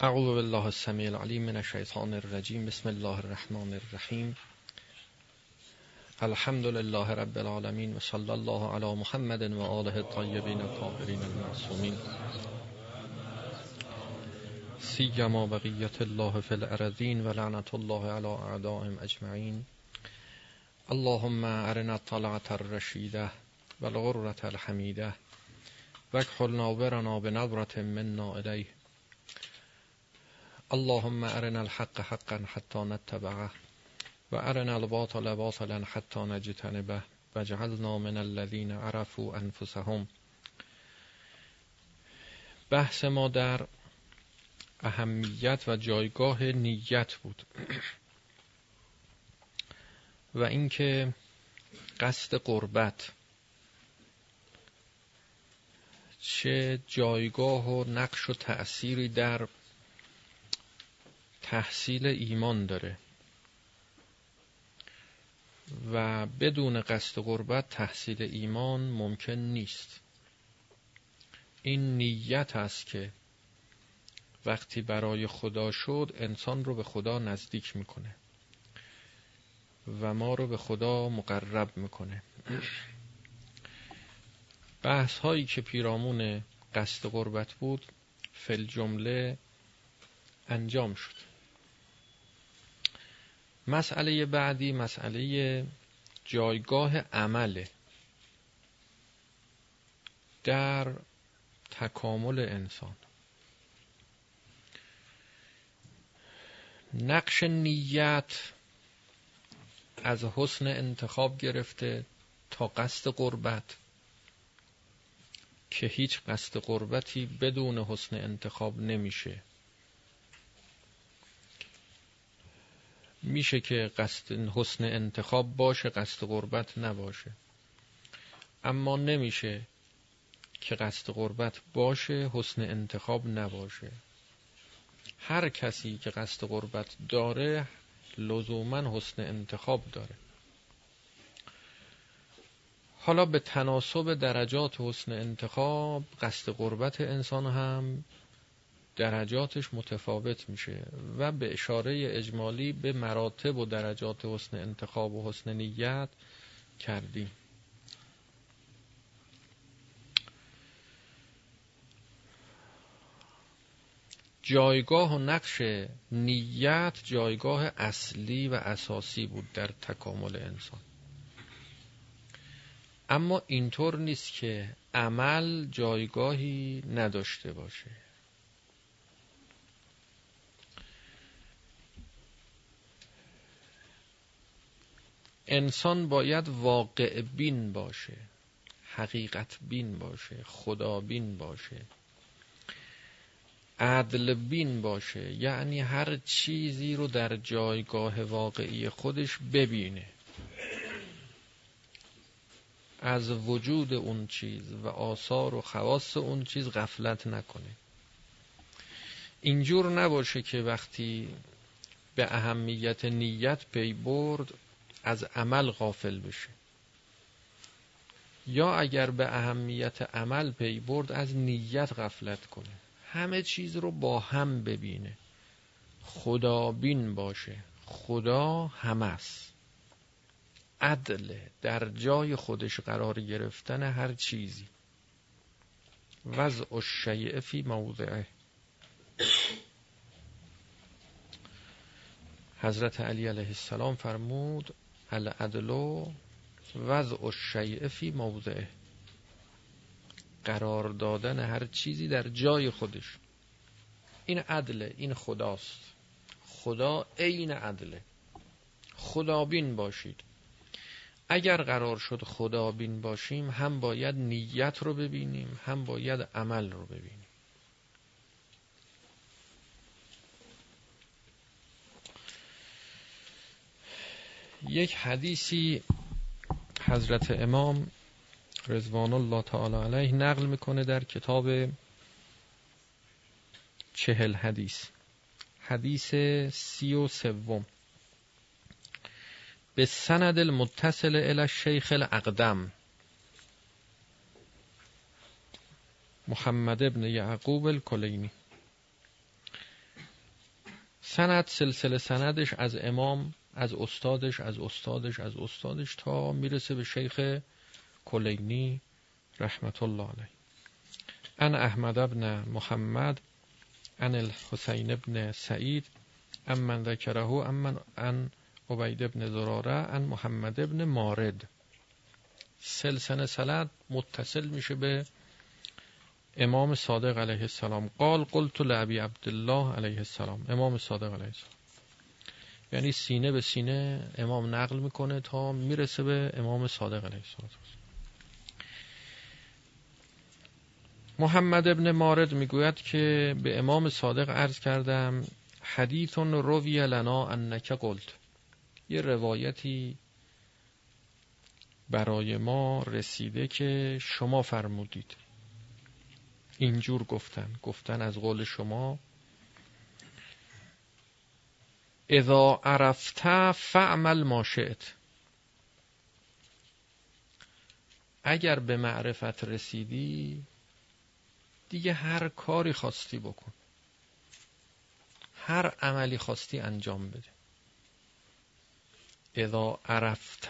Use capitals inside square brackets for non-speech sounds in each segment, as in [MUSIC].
اعوذ بالله السمیع العلیم من الشیطان الرجیم بسم الله الرحمن الرحیم الحمد لله رب العالمین و صلی الله علی محمد و آله الطیبین الطاهرین المعصومین سیما بقیت الله الارضین و لعنت الله علی اعدائهم اجمعین اللهم ارنا الطلعة الرشیده و الغرة الحمیده و اکحل ناظرنا بنظرة منا الیه اللهم ارنا الحق حقا حتى نتبعه و ارنا الباطل باطلا حتى نجتنبه وجعلنا من الذين عرفوا انفسهم بحث ما در اهمیت و جایگاه نیت بود و اینکه قصد قربت چه جایگاه و نقش و تأثیری در تحصیل ایمان داره. و بدون قصد قربت تحصیل ایمان ممکن نیست. این نیت است که وقتی برای خدا شد انسان رو به خدا نزدیک می‌کنه و ما رو به خدا مقرب می‌کنه. بحث هایی که پیرامون قصد قربت بود فل جمله انجام شد. مسئله بعدی مسئله جایگاه عمله در تکامل انسان. نقش نیت از حسن انتخاب گرفته تا قصد قربت که هیچ قصد قربتی بدون حسن انتخاب نمیشه. میشه که قصد حسن انتخاب باشه قصد قربت نباشه. اما نمیشه که قصد قربت باشه حسن انتخاب نباشه. هر کسی که قصد قربت داره لزوما حسن انتخاب داره. حالا به تناسب درجات حسن انتخاب قصد قربت انسان هم درجاتش متفاوت میشه و به اشاره اجمالی به مراتب و درجات حسن انتخاب و حسن نیت کردیم. جایگاه و نقش نیت جایگاه اصلی و اساسی بود در تکامل انسان. اما اینطور نیست که عمل جایگاهی نداشته باشه. انسان باید واقع بین باشه حقیقت بین باشه خدا بین باشه عدل بین باشه. یعنی هر چیزی رو در جایگاه واقعی خودش ببینه. از وجود اون چیز و آثار و خواص اون چیز غفلت نکنه. اینجور نباشه که وقتی به اهمیت نیت پی برد از عمل غافل بشه. یا اگر به اهمیت عمل پی برد از نیت غفلت کنه. همه چیز رو با هم ببینه. خدا بین باشه. خدا همه است. عدل در جای خودش قرار گرفتن هر چیزی. وضع الشیء فی موضعه. حضرت علی علیه السلام فرمود العدل وضع الشیء فی موضعه. قرار دادن هر چیزی در جای خودش. این عدله این خداست. خدا عین عدله خدابین باشید. اگر قرار شد خدابین باشیم هم باید نیت رو ببینیم هم باید عمل رو ببینیم. یک حدیثی حضرت امام رضوان الله تعالی علیه نقل می‌کنه در کتاب چهل حدیث. حدیث سی و سوم. به سند المتصل الى الشیخ الاقدم. محمد ابن یعقوب الکلینی. سند سلسله سندش از امام از استادش از استادش از استادش تا می‌رسه به شیخ کلینی رحمت الله علیه. ان احمد ابن محمد ان الحسین ابن سعید ام من ذکره ام من ان عبید ابن زراره ان محمد ابن مارد. سلسله سلد متصل میشه به امام صادق علیه السلام. قال قلت لعبی عبدالله علیه السلام. امام صادق علیه السلام. یعنی سینه به سینه امام نقل می‌کنه تا می‌رسه به امام صادق علیه السلام محمد ابن مارد می‌گوید که به امام صادق عرض کردم حدیثون روی لنا انک قلت. یه روایتی برای ما رسیده که شما فرمودید. اینجور گفتن. گفتن از قول شما اذا عرفت فعمل ما شئت. اگر به معرفت رسیدی دیگه هر کاری خواستی بکن. هر عملی خواستی انجام بده. اذا عرفت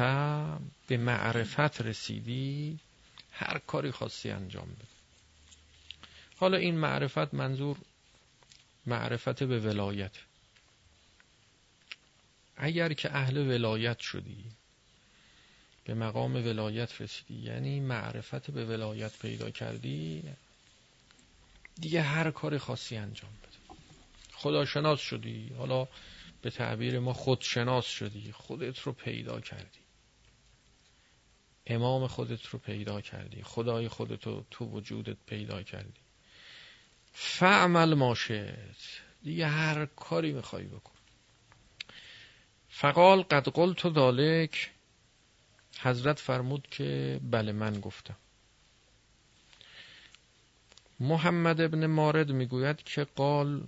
به معرفت رسیدی هر کاری خواستی انجام بده. حالا این معرفت منظور معرفت به ولایت. اگر که اهل ولایت شدی به مقام ولایت رسیدی یعنی معرفت به ولایت پیدا کردی دیگه هر کار خاصی انجام بده. خداشناس شدی حالا به تعبیر ما خودشناس شدی خودت رو پیدا کردی. امام خودت رو پیدا کردی خدای خودت رو تو وجودت پیدا کردی. فعمل ماشد دیگه هر کاری می‌خوای بکن. فقال قد قلت ذالک حضرت فرمود که بله من گفتم. محمد ابن مارد می‌گوید که قال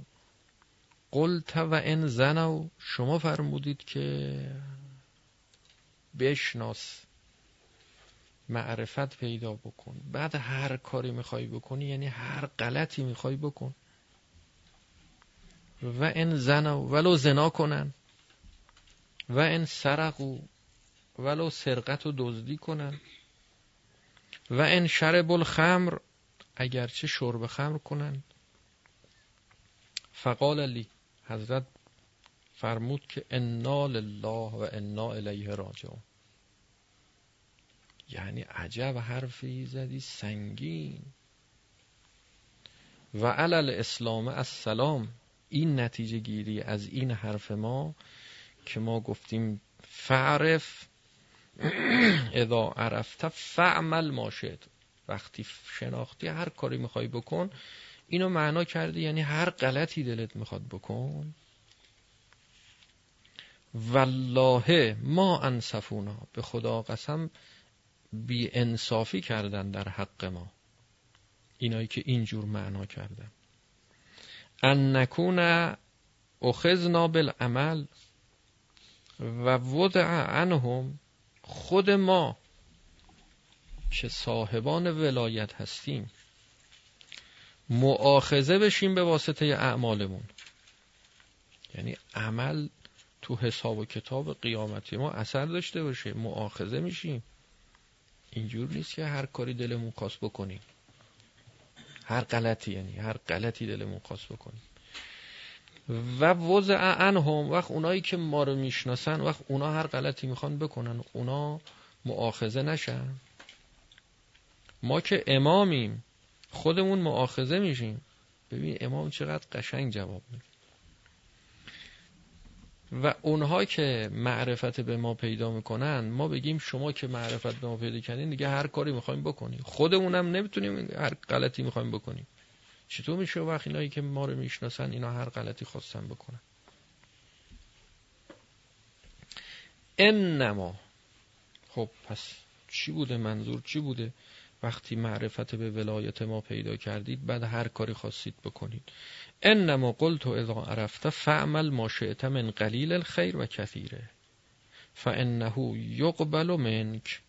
قلت و ان زنو. شما فرمودید که بشناس معرفت پیدا بکن. بعد هر کاری می‌خوای بکنی یعنی هر غلطی می‌خوای بکن. و ان زنو ولو زنا کنن. و ان سرقو ولو سرقت و دزدی کنن. و ان شرب الخمر اگرچه شرب خمر کنن. فقال لی حضرت فرمود که انا لله و انا الیه راجعون. یعنی عجب حرفی زدی سنگین. و علل اسلام السلام این نتیجه گیری از این حرف ما که ما گفتیم فعرف اذا عرفت فعمل ما شد وقتی شناختی هر کاری می‌خوای بکن اینو معنا کردی یعنی هر غلطی دلت می‌خواد بکن. والله ما انصفونا به خدا قسم بی انصافی کردن در حق ما. اینایی که اینجور معنا کردن. ان نکون اخذنا بالعمل. و وضع عنهم خود ما که صاحبان ولایت هستیم. معاخذه بشیم به واسطه اعمالمون. یعنی عمل تو حساب و کتاب قیامتی ما اثر داشته باشه. معاخذه میشیم. اینجور نیست که هر کاری دلمون خواست بکنیم. هر غلطی یعنی هر غلطی دلمون خواست بکنیم. و وضع عنهم وقت اونایی که ما رو می‌شناسن وقت اونا هر غلطی می‌خوان بکنن. اونا معاخذه نشن. ما که امامیم خودمون معاخذه میشیم. ببین امام چقدر قشنگ جواب میده. و اونها که معرفت به ما پیدا می‌کنن ما بگیم شما که معرفت به ما پیدا کردین دیگه هر کاری می‌خوایم بکنیم خودمونم نمی‌تونیم هر غلطی می‌خوایم بکنیم. چطور میشه وقت اینایی که ما رو می‌شناسن اینا هر غلطی خواستن بکنن؟ انما خب پس چی بوده؟ منظور چی بوده؟ وقتی معرفت به ولایت ما پیدا کردید بعد هر کاری خواستید بکنید. انما قلت اذا عرفت فعمل ما شئت من قلیل الخیر و کثیره. فانه یقبل منک.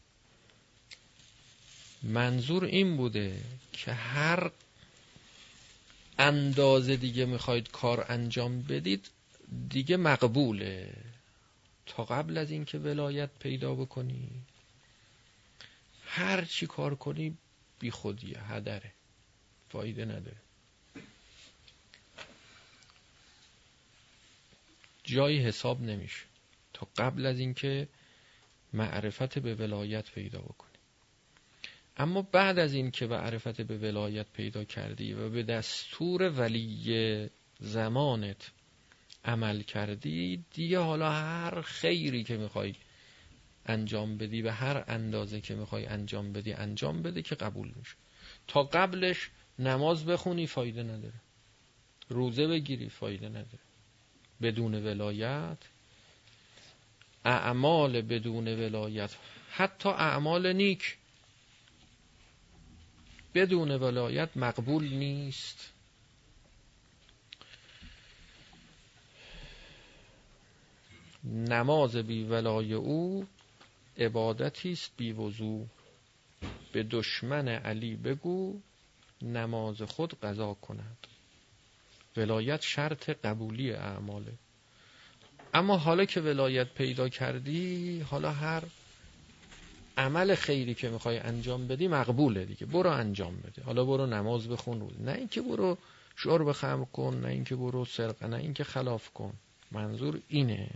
منظور این بوده که هر اندازه دیگه می‌خواید کار انجام بدید دیگه مقبوله. تا قبل از اینکه ولایت پیدا بکنی هر چی کار کنی بی خودیه هدره. فایده نداره. جایی حساب نمیشه. تا قبل از اینکه معرفت به ولایت پیدا بکنی. اما بعد از اینکه معرفت به ولایت پیدا کردی و به دستور ولی زمانت عمل کردی دیگه حالا هر خیری که می‌خوای انجام بدی به هر اندازه که می‌خوای انجام بدی انجام بده که قبول میشه. تا قبلش نماز بخونی فایده نداره. روزه بگیری فایده نداره. بدون ولایت اعمال بدون ولایت حتی اعمال نیک. بدون ولایت مقبول نیست. نماز بی ولای او عبادتی است بی وضو. به دشمن علی بگو نماز خود قضا کند. ولایت شرط قبولی اعماله. اما حالا که ولایت پیدا کردی حالا هر عمل خیری که می‌خوای انجام بدی مقبوله دیگه. برو انجام بده. حالا برو نماز بخون. روز نه اینکه برو شرب خمر کن نه اینکه برو سرقه نه اینکه خلاف کن. منظور اینه.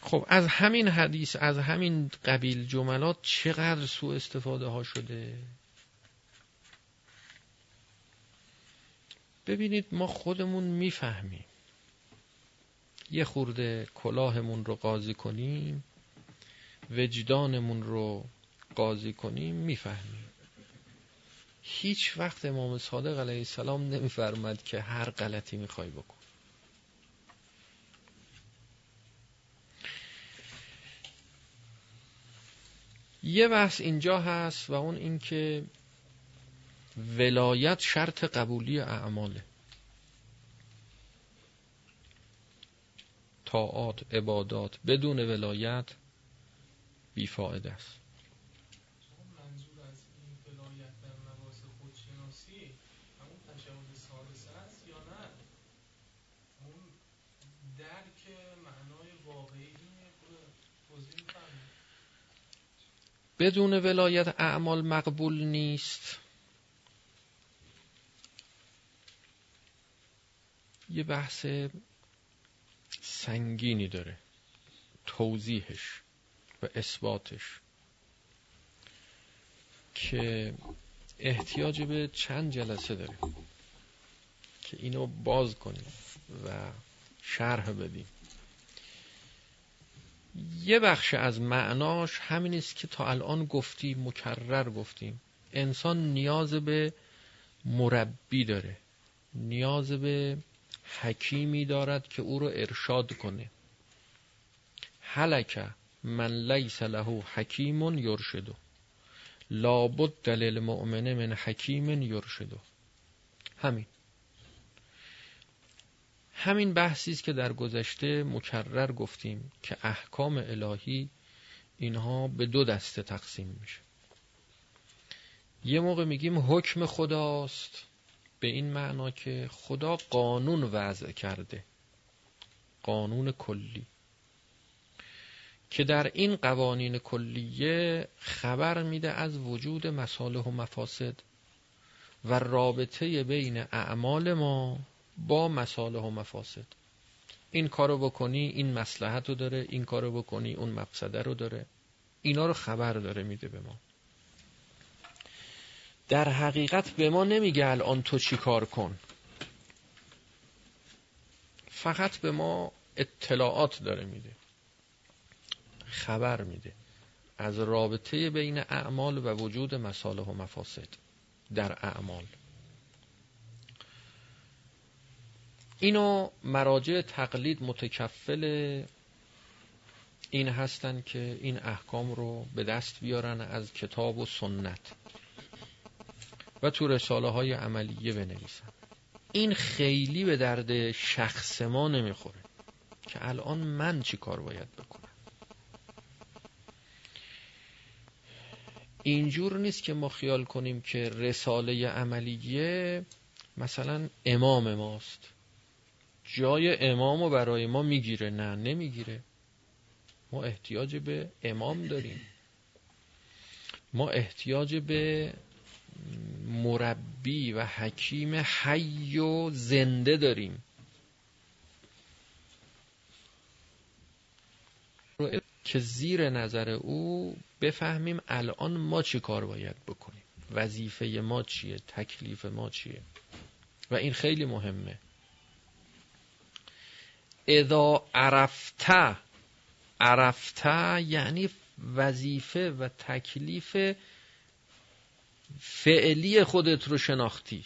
خب از همین حدیث از همین قبیل جملات چقدر سوء استفاده ها شده؟ ببینید ما خودمون می‌فهمیم. یه خورده کلاهمون رو قاضی کنیم. وجدانمون رو قاضی کنیم می‌فهمیم. هیچ وقت امام صادق علیه السلام نمیفرمد که هر غلطی می‌خوای بکن. یه بحث اینجا هست و اون اینکه ولایت شرط قبولی اعماله. طاعات عبادات بدون ولایت بیفاعده است. بدون ولایت اعمال مقبول نیست. یه بحث سنگینی داره. توضیحش. اثباتش. که احتیاج به چند جلسه داره که اینو باز کنیم و شرح بدیم. یه بخش از معناش همین است که تا الان گفتیم مکرر گفتیم. انسان نیاز به مربی داره. نیاز به حکیمی دارد که او رو ارشاد کنه. حلک من لیس له حکیم یرشدو لابد دلیل مؤمنه من حکیم یرشدو همین. همین بحثی است که در گذشته مکرر گفتیم که احکام الهی اینها به دو دسته تقسیم میشه. یه موقع میگیم حکم خداست به این معنا که خدا قانون وضع کرده. قانون کلی. که در این قوانین کلیه خبر میده از وجود مصالح و مفاسد و رابطه بین اعمال ما با مصالح و مفاسد. این کارو بکنی این مسلحت رو داره این کارو بکنی اون مقصده رو داره. اینا رو خبر داره میده به ما. در حقیقت به ما نمیگه الان تو چی کار کن. فقط به ما اطلاعات داره میده. خبر میده. از رابطه بین اعمال و وجود مصالح و مفاسد. در اعمال. اینو مراجع تقلید متکفل این هستند که این احکام رو به دست بیارن از کتاب و سنت. و تو رساله های عملیه بنویسن. این خیلی به درد شخص ما نمی‌خوره که الان من چی کار باید بکنم؟ اینجور نیست که ما خیال کنیم که رساله عملیه مثلا امام ماست. جای امام رو برای ما می‌گیره. نه نمی‌گیره. ما احتیاج به امام داریم. ما احتیاج به مربی و حکیم حی و زنده داریم. که زیر نظر او بفهمیم الان ما چی کار باید بکنیم؟ وظیفه ما چیه؟ تکلیف ما چیه؟ و این خیلی مهمه. اذا عرفته عرفته یعنی وظیفه و تکلیف فعلی خودت رو شناختی.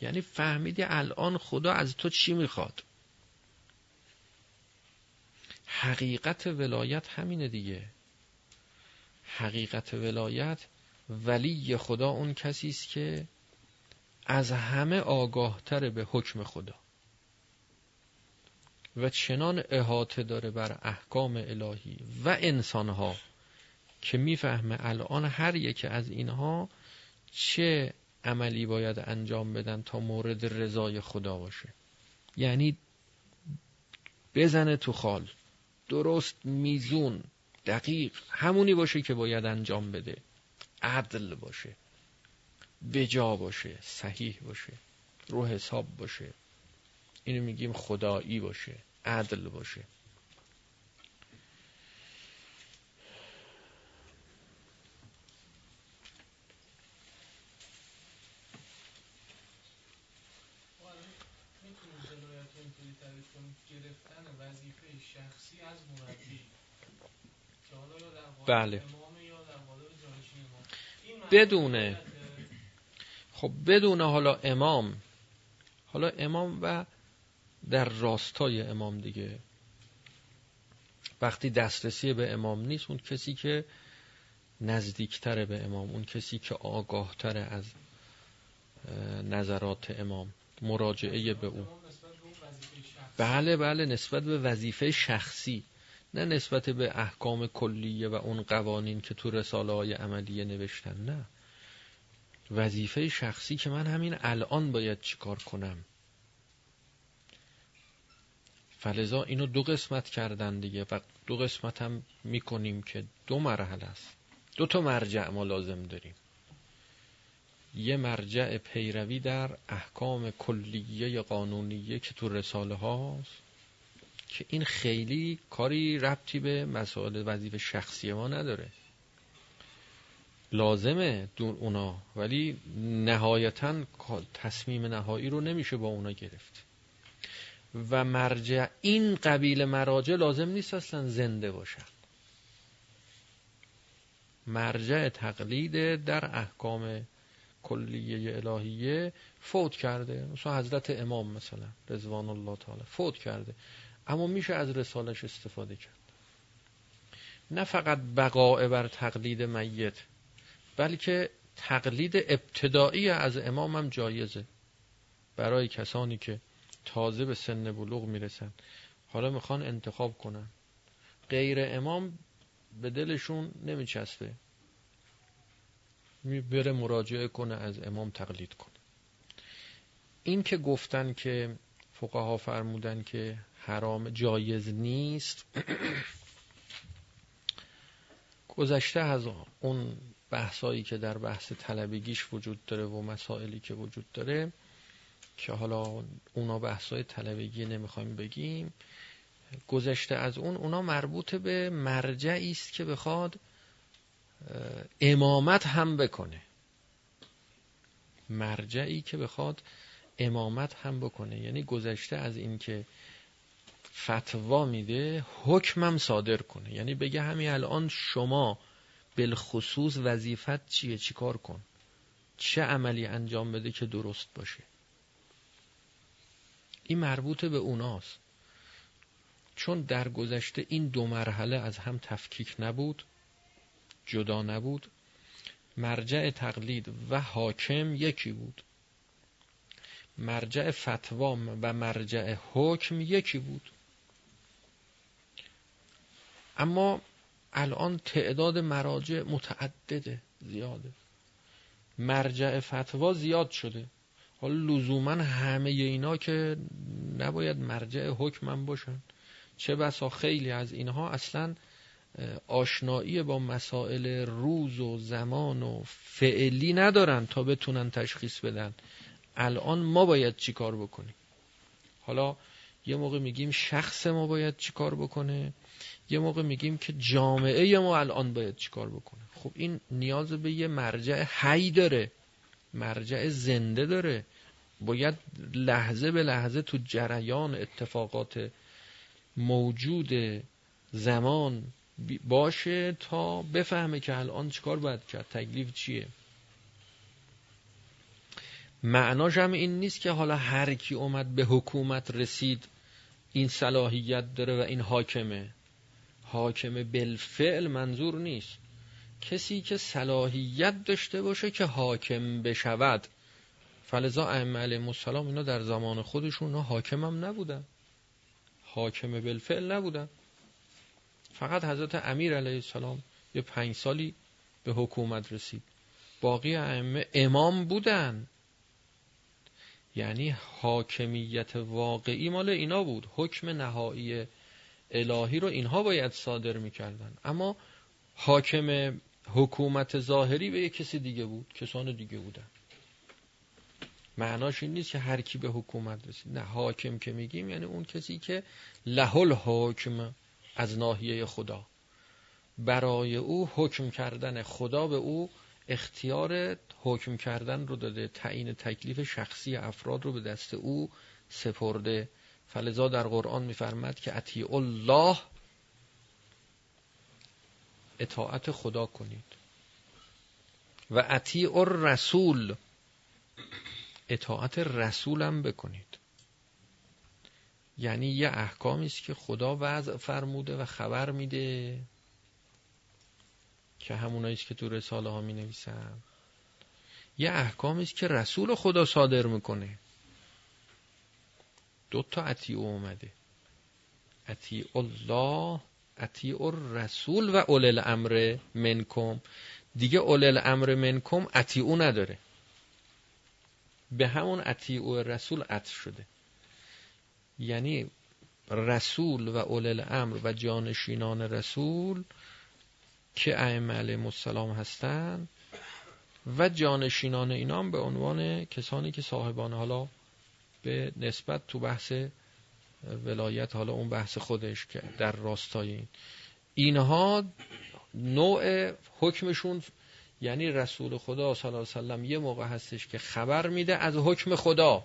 یعنی فهمیدی الان خدا از تو چی می‌خواد؟ حقیقت ولایت همینه دیگه. حقیقت ولایت ولی خدا اون کسی است که از همه آگاهتر به حکم خدا. و چنان احاطه داره بر احکام الهی و انسانها که می‌فهمه الان هر یک از اینها چه عملی باید انجام بدن تا مورد رضای خدا باشه. یعنی بزنه تو خال. درست میزون. دقیق. همونی باشه که باید انجام بده. عدل باشه. بجا باشه. صحیح باشه. رو حساب باشه. اینو میگیم خدایی باشه. عدل باشه. بله. بدونه. خب بدونه حالا امام. حالا امام و در راستای امام دیگه. وقتی دسترسی به امام نیست اون کسی که نزدیکتره به امام اون کسی که آگاهتره از نظرات امام مراجعه به او. بله بله نسبت به وظیفه شخصی. نه نسبت به احکام کلیه و اون قوانین که تو رساله های عملیه نوشتن نه. وظیفه شخصی که من همین الان باید چیکار کنم؟ فلزا اینو دو قسمت کردن دیگه و دو قسمت هم می‌کنیم که دو مرحله است. دو تا مرجع ما لازم داریم. یه مرجع پیروی در احکام کلیه قانونیه که تو رساله هاست که این خیلی کاری ربطی به مسائل وظیفه شخصی ما نداره. لازمه دون اونا ولی نهایتا تصمیم نهایی رو نمیشه با اونا گرفت. و مرجع این قبیل مراجع لازم نیست اصلا زنده باشن. مرجع تقلید در احکام کلیه الهیه فوت کرده. مثلا حضرت امام مثلا رضوان الله تعالی فوت کرده. اما میشه از رسالش استفاده کرد. نه فقط بقاء بر تقلید میت بلکه تقلید ابتدایی از امام هم جایزه. برای کسانی که تازه به سن بلوغ می‌رسن. حالا می‌خوان انتخاب کنن. غیر امام به دلشون نمیچسبه. بره مراجعه کنه از امام تقلید کنه. این که گفتن که فقها فرمودن که حرام جایز نیست. گذشته از اون بحثایی که در بحث طلبگیش وجود داره و مسائلی که وجود داره که حالا اونا بحثای طلبگی نمی‌خوایم بگیم گذشته از اون اونا مربوط به مرجعی است که بخواد امامت هم بکنه. مرجعی که بخواد امامت هم بکنه. یعنی گذشته از این که فتوا میده حکمم صادر کنه. یعنی بگه همین الان شما بالخصوص وظیفت چیه؟ چیکار کن؟ چه عملی انجام بده که درست باشه؟ این مربوط به اوناست. چون در گذشته این دو مرحله از هم تفکیک نبود جدا نبود مرجع تقلید و حاکم یکی بود. مرجع فتوا و مرجع حکم یکی بود. اما الان تعداد مراجع متعدده زیاده. مرجع فتوا زیاد شده. حالا لزوما همه اینا که نباید مرجع حکمم باشن. چه بسا خیلی از اینها اصلا آشنایی با مسائل روز و زمان و فعلی ندارن تا بتونن تشخیص بدن. الان ما باید چی کار بکنیم؟ حالا یه موقع میگیم شخص ما باید چی کار بکنه؟ یه موقع میگیم که جامعه ما الان باید چی کار بکنه. خب این نیاز به یه مرجع حی داره. مرجع زنده داره. باید لحظه به لحظه تو جریان اتفاقات موجود زمان باشه تا بفهمه که الان چیکار باید کرد. تکلیف چیه؟ معناش هم این نیست که حالا هر کی اومد به حکومت رسید این صلاحیت داره و این حاکمه. حاکم بالفعل منظور نیست. کسی که صلاحیت داشته باشه که حاکم بشود. فلزا ائمه علیهم السلام اینا در زمان خودشون حاکم هم نبودن. حاکم بالفعل نبودن. فقط حضرت امیر علیه السلام یه پنج سالی به حکومت رسید. باقی ائمه امام بودن. یعنی حاکمیت واقعی مال اینا بود. حکم نهایی الهی رو اینها باید صادر می‌کردن. اما حاکم حکومت ظاهری به یک کسی دیگه بود کسان دیگه بودن. معناش این نیست که هر کی به حکومت رسید. نه حاکم که میگیم یعنی اون کسی که لحل حکم از ناحیه خدا. برای او حکم کردن خدا به او اختیار حکم کردن رو داده تعیین تکلیف شخصی افراد رو به دست او سپرده. فلذا در قرآن میفرماد که اطیع الله اطاعت خدا کنید. و اطیع الرسول اطاعت رسولم بکنید. یعنی یه احکامی است که خدا وضع فرموده و خبر میده که همونایی که تو رساله ها می نویسن یه احکامی است که رسول خدا صادر می‌کنه. دو تا اطیع اومده. اطیع الله اطیع الرسول و اول الامر منکم. دیگه اول الامر منکم اطیعو نداره. به همون اطیع رسول عطف شده. یعنی رسول و اول الامر و جانشینان رسول که ائمه علیهم السلام هستند و جانشینان اینا هم به عنوان کسانی که صاحبان حالا به نسبت تو بحث ولایت حالا اون بحث خودش که در راستای این. اینها نوع حکمشون یعنی رسول خدا صلی الله علیه وسلم یه موقع هستش که خبر میده از حکم خدا.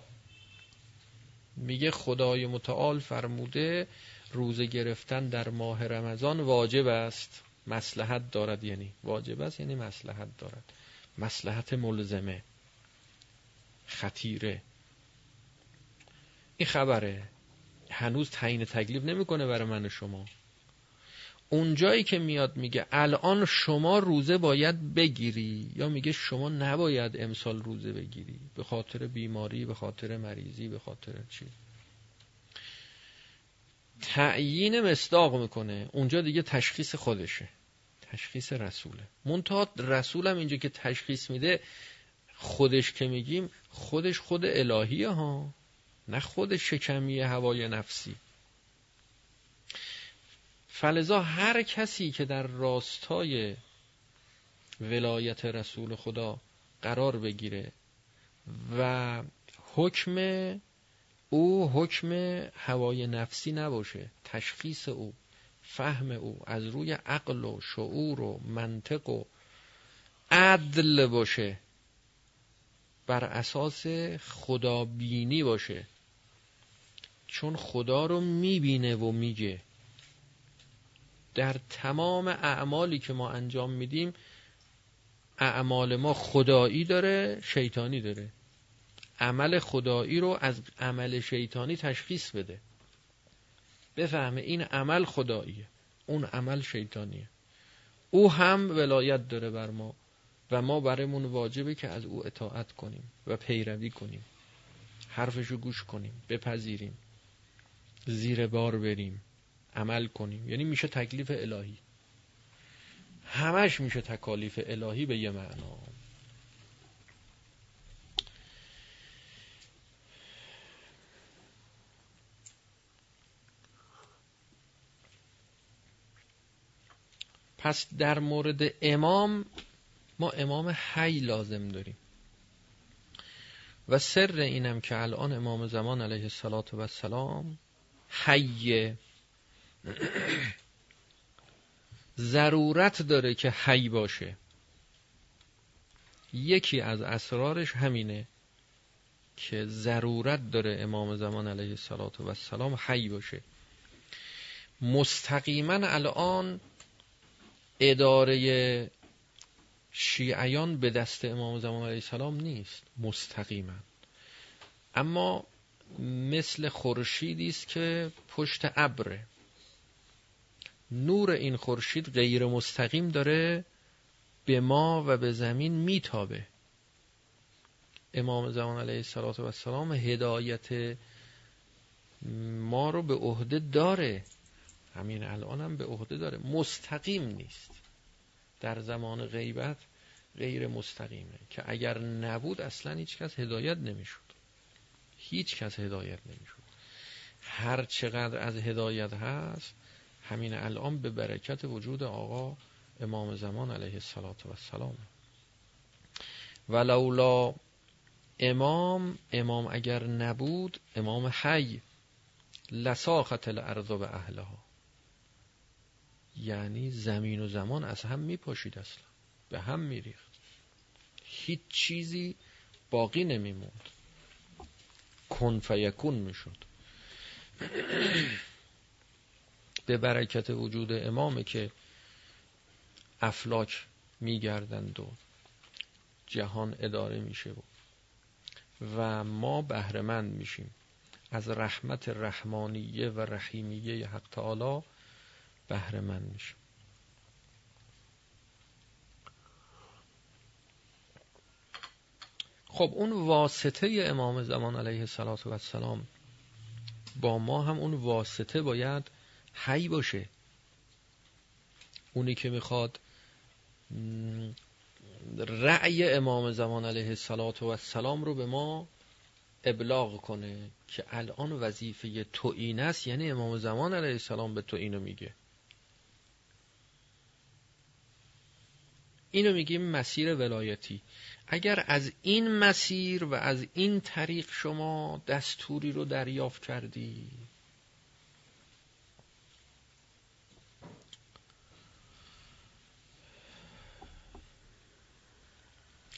میگه خدای متعال فرموده روزه گرفتن در ماه رمضان واجب است. مسلحت دارد یعنی واجب است یعنی مسلحت دارد. مسلحت ملزمه. خطیره. این خبره. هنوز تعیین تکلیف نمی‌کنه برای من و شما. اونجایی که میاد میگه الان شما روزه باید بگیری یا میگه شما نباید امسال روزه بگیری به خاطر بیماری به خاطر مریضی به خاطر چی؟ تعیین مصداق می‌کنه. اونجا دیگه تشخیص خودشه. تشخیص رسوله. منتها رسولم اینجا که تشخیص میده خودش که میگیم خودش خود الهیه ها. نه خود شکمی هوای نفسی. فلزا هر کسی که در راستای ولایت رسول خدا قرار بگیره و حکم او حکم هوای نفسی نباشه تشخیص او فهم او از روی عقل و شعور و منطق و عدل باشه بر اساس خدابینی باشه. چون خدا رو می‌بینه و میگه. در تمام اعمالی که ما انجام میدیم اعمال ما خدایی داره شیطانی داره. عمل خدایی رو از عمل شیطانی تشخیص بده. بفهمه این عمل خداییه اون عمل شیطانیه. او هم ولایت داره بر ما و ما برایمون واجبه که از او اطاعت کنیم و پیروی کنیم. حرفشو گوش کنیم بپذیریم. زیر بار بریم عمل کنیم. یعنی میشه تکلیف الهی. همش میشه تکالیف الهی به یه معنا. پس در مورد امام ما امام حی لازم داریم. و سر اینم که الان امام زمان علیه السلام و السلام حیه ضرورت داره که حی باشه. یکی از اسرارش همینه که ضرورت داره امام زمان علیه السلام و السلام حی باشه. مستقیما الان اداره شیعیان به دست امام زمان علیه السلام نیست. مستقیما. اما مثل خورشیدی است که پشت ابره. نور این خورشید غیر مستقیم داره به ما و به زمین میتابه. امام زمان علیه السلام هدایت ما رو به عهده داره. همین الان هم به عهده داره. مستقیم نیست. در زمان غیبت غیر مستقیمه. که اگر نبود اصلا هیچ کس هدایت نمی‌شد. هیچ کس هدایت نمی‌شد هر چقدر از هدایت هست همین الان به برکت وجود آقا امام زمان علیه السلام ولولا امام امام اگر نبود امام حی لساخت الارض به اهلها. یعنی زمین و زمان از هم میپاشید اصلا. به هم میریخت. هیچ چیزی باقی نمیموند. کن فیکون می‌شد. به برکت وجود امامه که افلاک میگردند و جهان اداره میشه و و ما بهرهمند میشیم. از رحمت رحمانیه و رحیمیه حق تعالی بهرهمند میشیم. خب اون واسطه امام زمان علیه السلام با ما هم اون واسطه باید حی باشه. اونی که می‌خواد رأی امام زمان علیه السلام رو به ما ابلاغ کنه که الان وظیفه تو این است یعنی امام زمان علیه السلام به تو اینو میگه. اینو میگیم مسیر ولایتی. اگر از این مسیر و از این طریق شما دستوری رو دریافت کردی.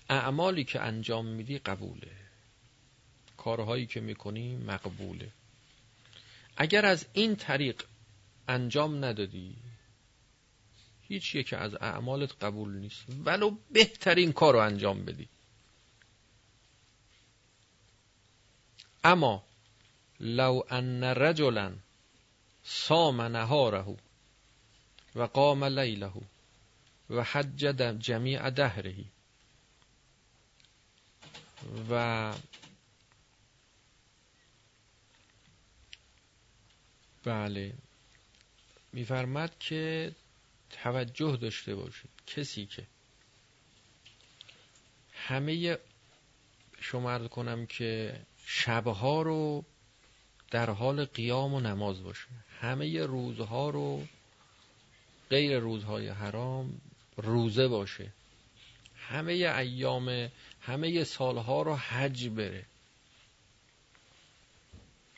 اعمالی که انجام میدی قبوله. کارهایی که می‌کنی مقبوله. اگر از این طریق انجام ندادی هیچ یک از اعمالت قبول نیست. ولو بهترین کار رو انجام بدی. اما لو ان رجلا صام نهاره و قام لیله و حج جمیع دهره و بله میفرمد که توجه داشته باشید. کسی که همه شما عرض کنم که شبها رو در حال قیام و نماز باشه. همه روزها رو غیر روزهای حرام روزه باشه. همه ایام همه سالها رو حج بره.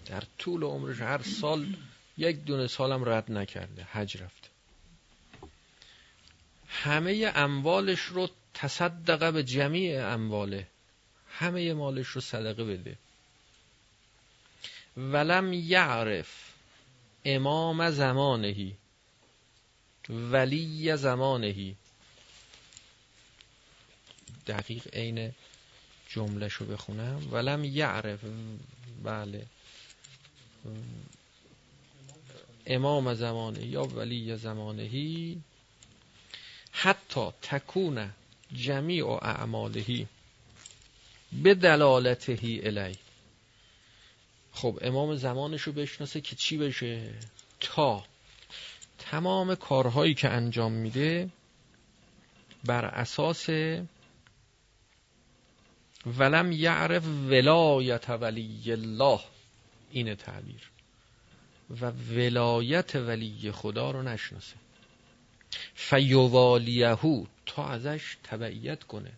در طول عمرش هر سال یک دونه سالم رد نکرده. حج رفته. همه اموالش رو تصدقه به جمیع امواله. همه مالش رو صدقه بده. ولم یعرف امام زمانهی. ولی زمانهی. دقیق عین جمله شو بخونم. ولم یعرف. بله. امام زمانه یا ولی زمانهی. حتی تکون جمیع اعمالهی به دلالتهی الی. خب امام زمانش رو بشناسه که چی بشه؟ تا تمام کارهایی که انجام میده بر اساس ولم یعرف ولایت ولی الله این تعبیر. و ولایت ولی خدا رو نشناسه. فیوالیهو تا ازش تبعیت کنه.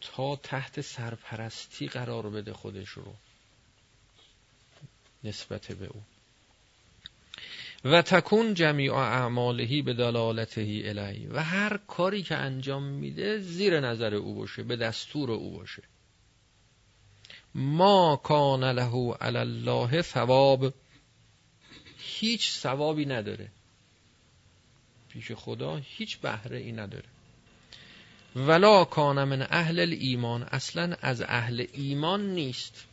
تا تحت سرپرستی قرار بده خودش رو. نسبت به او. و تکون جمیع اعمالهی به دلالتهی الی و هر کاری که انجام میده زیر نظر او باشه به دستور او باشه. ما کان له علی الله ثواب. هیچ ثوابی نداره. پیش خدا هیچ بهره ای نداره. ولا کان من اهل ایمان اصلا از اهل ایمان نیست.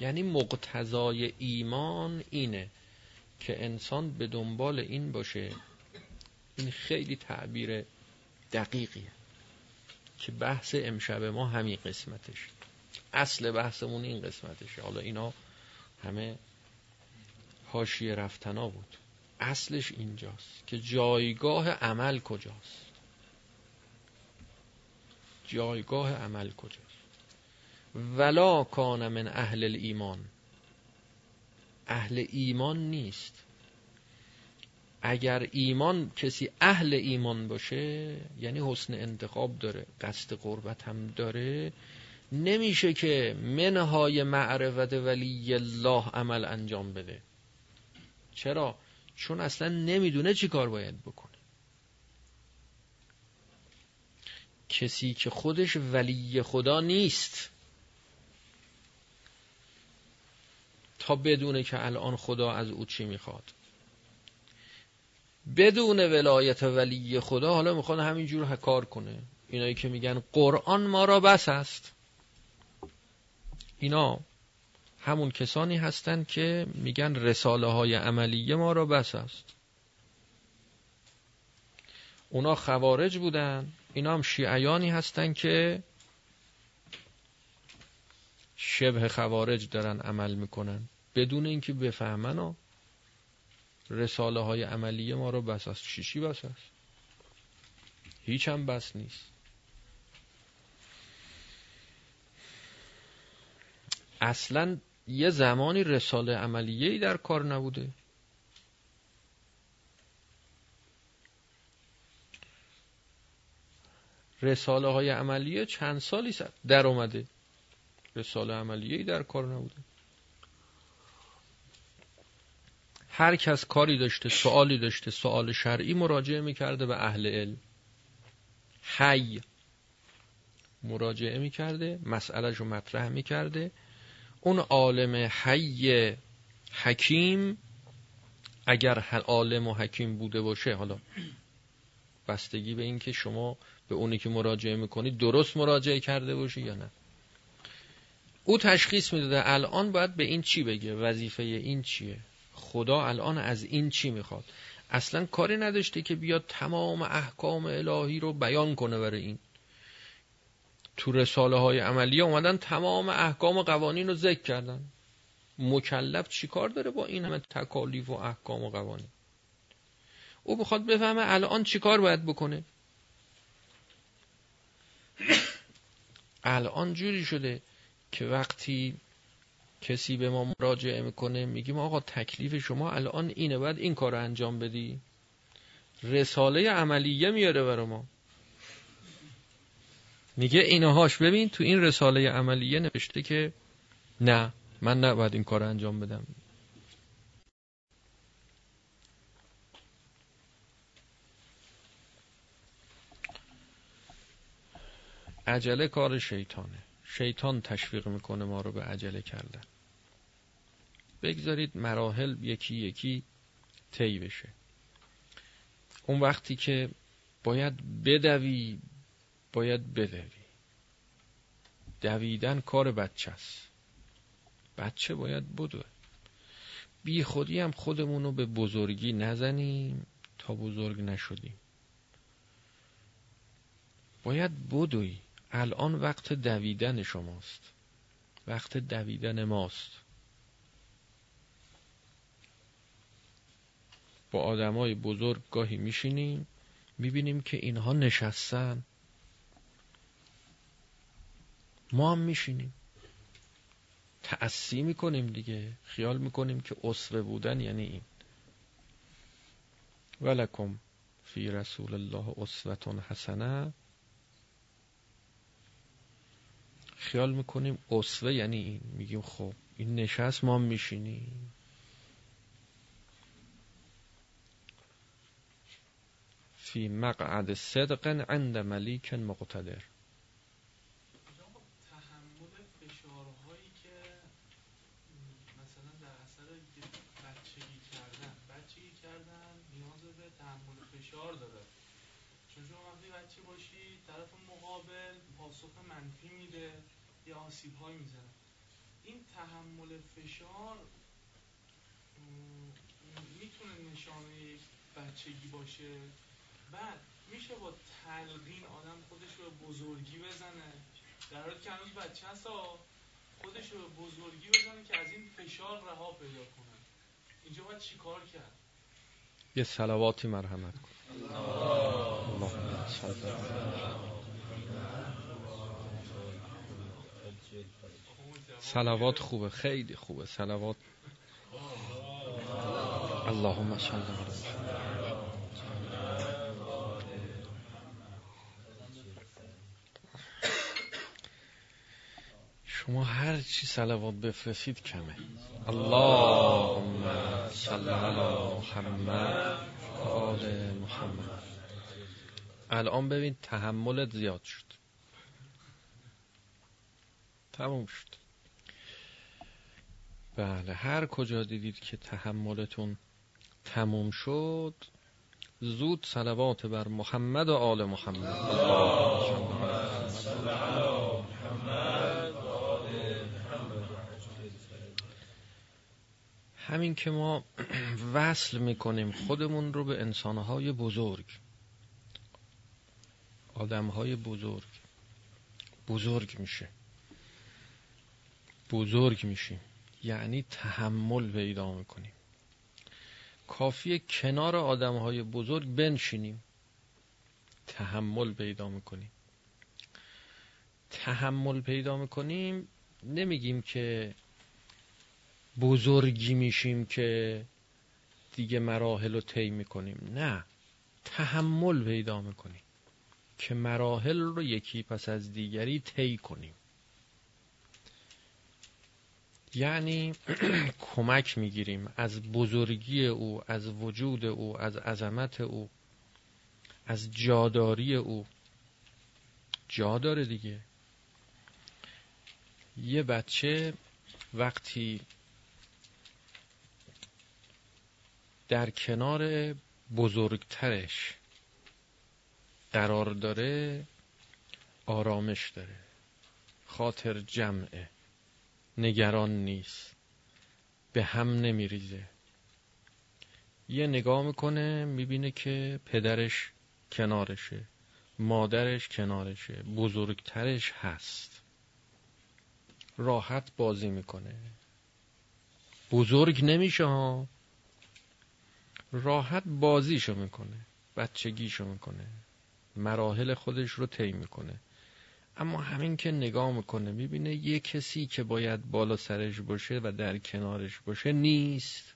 یعنی مقتضای ایمان اینه که انسان به دنبال این باشه. این خیلی تعبیر دقیقیه که بحث امشب ما همین قسمتش. اصل بحثمون این قسمتشه. حالا اینا همه حاشیه رفتنا بود. اصلش اینجاست که جایگاه عمل کجاست. جایگاه عمل کجاست؟ ولا کان من اهل ایمان اهل ایمان نیست. اگر ایمان کسی اهل ایمان باشه یعنی حسن انتخاب داره قصد قربت هم داره نمیشه که منهای معرفت ولی الله عمل انجام بده. چرا؟ چون اصلا نمی‌دونه چی کار باید بکنه. کسی که خودش ولی خدا نیست. تا بدونه که الان خدا از او چی می‌خواد. بدون ولایت ولی خدا حالا می‌خواد همینجور کار کنه. اینایی که میگن قرآن ما را بس است. اینا همون کسانی هستند که میگن رساله های عملیه ما را بس است. اونا خوارج بودن اینا هم شیعیانی هستند که شبه خوارج دارن عمل می‌کنن. بدون اینکه بفهمن و رساله های عملیه ما رو بس است. شیشی بس است؟ هیچ هم بس نیست. اصلا یه زمانی رساله عملیه ای در کار نبوده. رساله های عملیه چند سالی در اومده. رساله عملیه در کار نبوده. هر کس کاری داشته سوالی داشته سوال شرعی مراجعه می‌کرده به اهل علم. حی مراجعه می‌کرده مسئله رو مطرح می‌کرده. اون عالم حی حکیم اگر عالم و حکیم بوده باشه حالا بستگی به این که شما به اونی که مراجعه می‌کنید درست مراجعه کرده باشی یا نه. او تشخیص می‌داده الان باید به این چی بگه؟ وظیفه این چیه؟ خدا الان از این چی می‌خواد؟ اصلا کاری نداشته که بیاد تمام احکام الهی رو بیان کنه برای این. تو رساله های عملیه اومدن تمام احکام و قوانین رو ذکر کردن. مکلف چیکار داره با این همه تکالیف و احکام و قوانین؟ او بخواد بفهمه الان چیکار باید بکنه. الان جوری شده که وقتی کسی به ما مراجعه می‌کنه میگیم آقا تکلیف شما الان اینه باید این کار رو انجام بدی. رساله عملیه میاره برای ما. میگه اینهاش. ببین تو این رساله عملیه نوشته که نه من نباید این کار انجام بدم. عجله کار شیطانه. شیطان تشویق می‌کنه ما رو به عجله کردن. بگذارید مراحل یکی یکی طی بشه. اون وقتی که باید بدوی باید بدوی دویدن کار بچه است. بچه باید بدوه. بی خودی هم خودمون به بزرگی نزنیم تا بزرگ نشدیم. باید بدوی. الان وقت دویدن شماست. وقت دویدن ماست. با آدمای بزرگ گاهی میشینیم می‌بینیم که اینها نشستن. ما هم میشینیم. تأسی می‌کنیم دیگه. خیال می‌کنیم که اصفه بودن یعنی این. ولکم فی رسول الله اسوتون حسنه. خیال می‌کنیم اسوه یعنی این. میگیم خب این نشست ما میشینیم. فی مقعد صدق عند ملیک مقتدر تحمل فشارهایی که مثلا در اثر بچگی کردن بچگی کردن نیاز به تحمل فشار داره چون شما وقتی بچه باشی طرف مقابل پاسخ منفی میده یا آسیب های می‌زنه این تحمل فشار می‌تونه نشانه بچگی باشه. بعد میشه با تلقین آدم خودش رو بزرگی بزنه. در حالی که هنوز بچه هست خودش رو بزرگی بزنه که از این فشار رها پیدا کنه. اینجا باید چی کار کرد؟ یه سلواتی مرحمت کن. سلوات خوبه خیلی خوبه. سلوات اللهم صل علی شما هر چی سلوات بفرستید کمه. اللهم صل علی محمد آل محمد. الان ببین تحملت زیاد شد. تموم شد. بله هر کجا دیدید که تحملتون تموم شد زود سلوات بر محمد و آل محمد. همین که ما [CLEARS THROAT] وصل می‌کنیم خودمون رو به انسانهای بزرگ. آدمهای بزرگ. بزرگ میشه. بزرگ میشیم. یعنی تحمل پیدا می‌کنیم. کافی کنار آدمهای بزرگ بنشینیم. تحمل پیدا می‌کنیم. تحمل پیدا می‌کنیم نمیگیم که بزرگی میشیم که دیگه مراحل رو طی می‌کنیم. نه تحمل پیدا می‌کنیم که مراحل رو یکی پس از دیگری طی کنیم. یعنی [CLEARS THROAT] کمک می‌گیریم از بزرگی او از وجود او از عظمت او از جاداری او. جا داره دیگه. یه بچه وقتی در کنار بزرگترش قرار داره آرامش داره خاطر جمعه نگران نیست به هم نمیریزه. یه نگاه می‌کنه می‌بینه که پدرش کنارشه مادرش کنارشه بزرگترش هست. راحت بازی می‌کنه. بزرگ نمیشه ها. راحت بازیشو می‌کنه بچگیشو می‌کنه مراحل خودش رو طی می‌کنه. اما همین که نگاه می‌کنه می‌بینه یه کسی که باید بالا سرش باشه و در کنارش باشه نیست.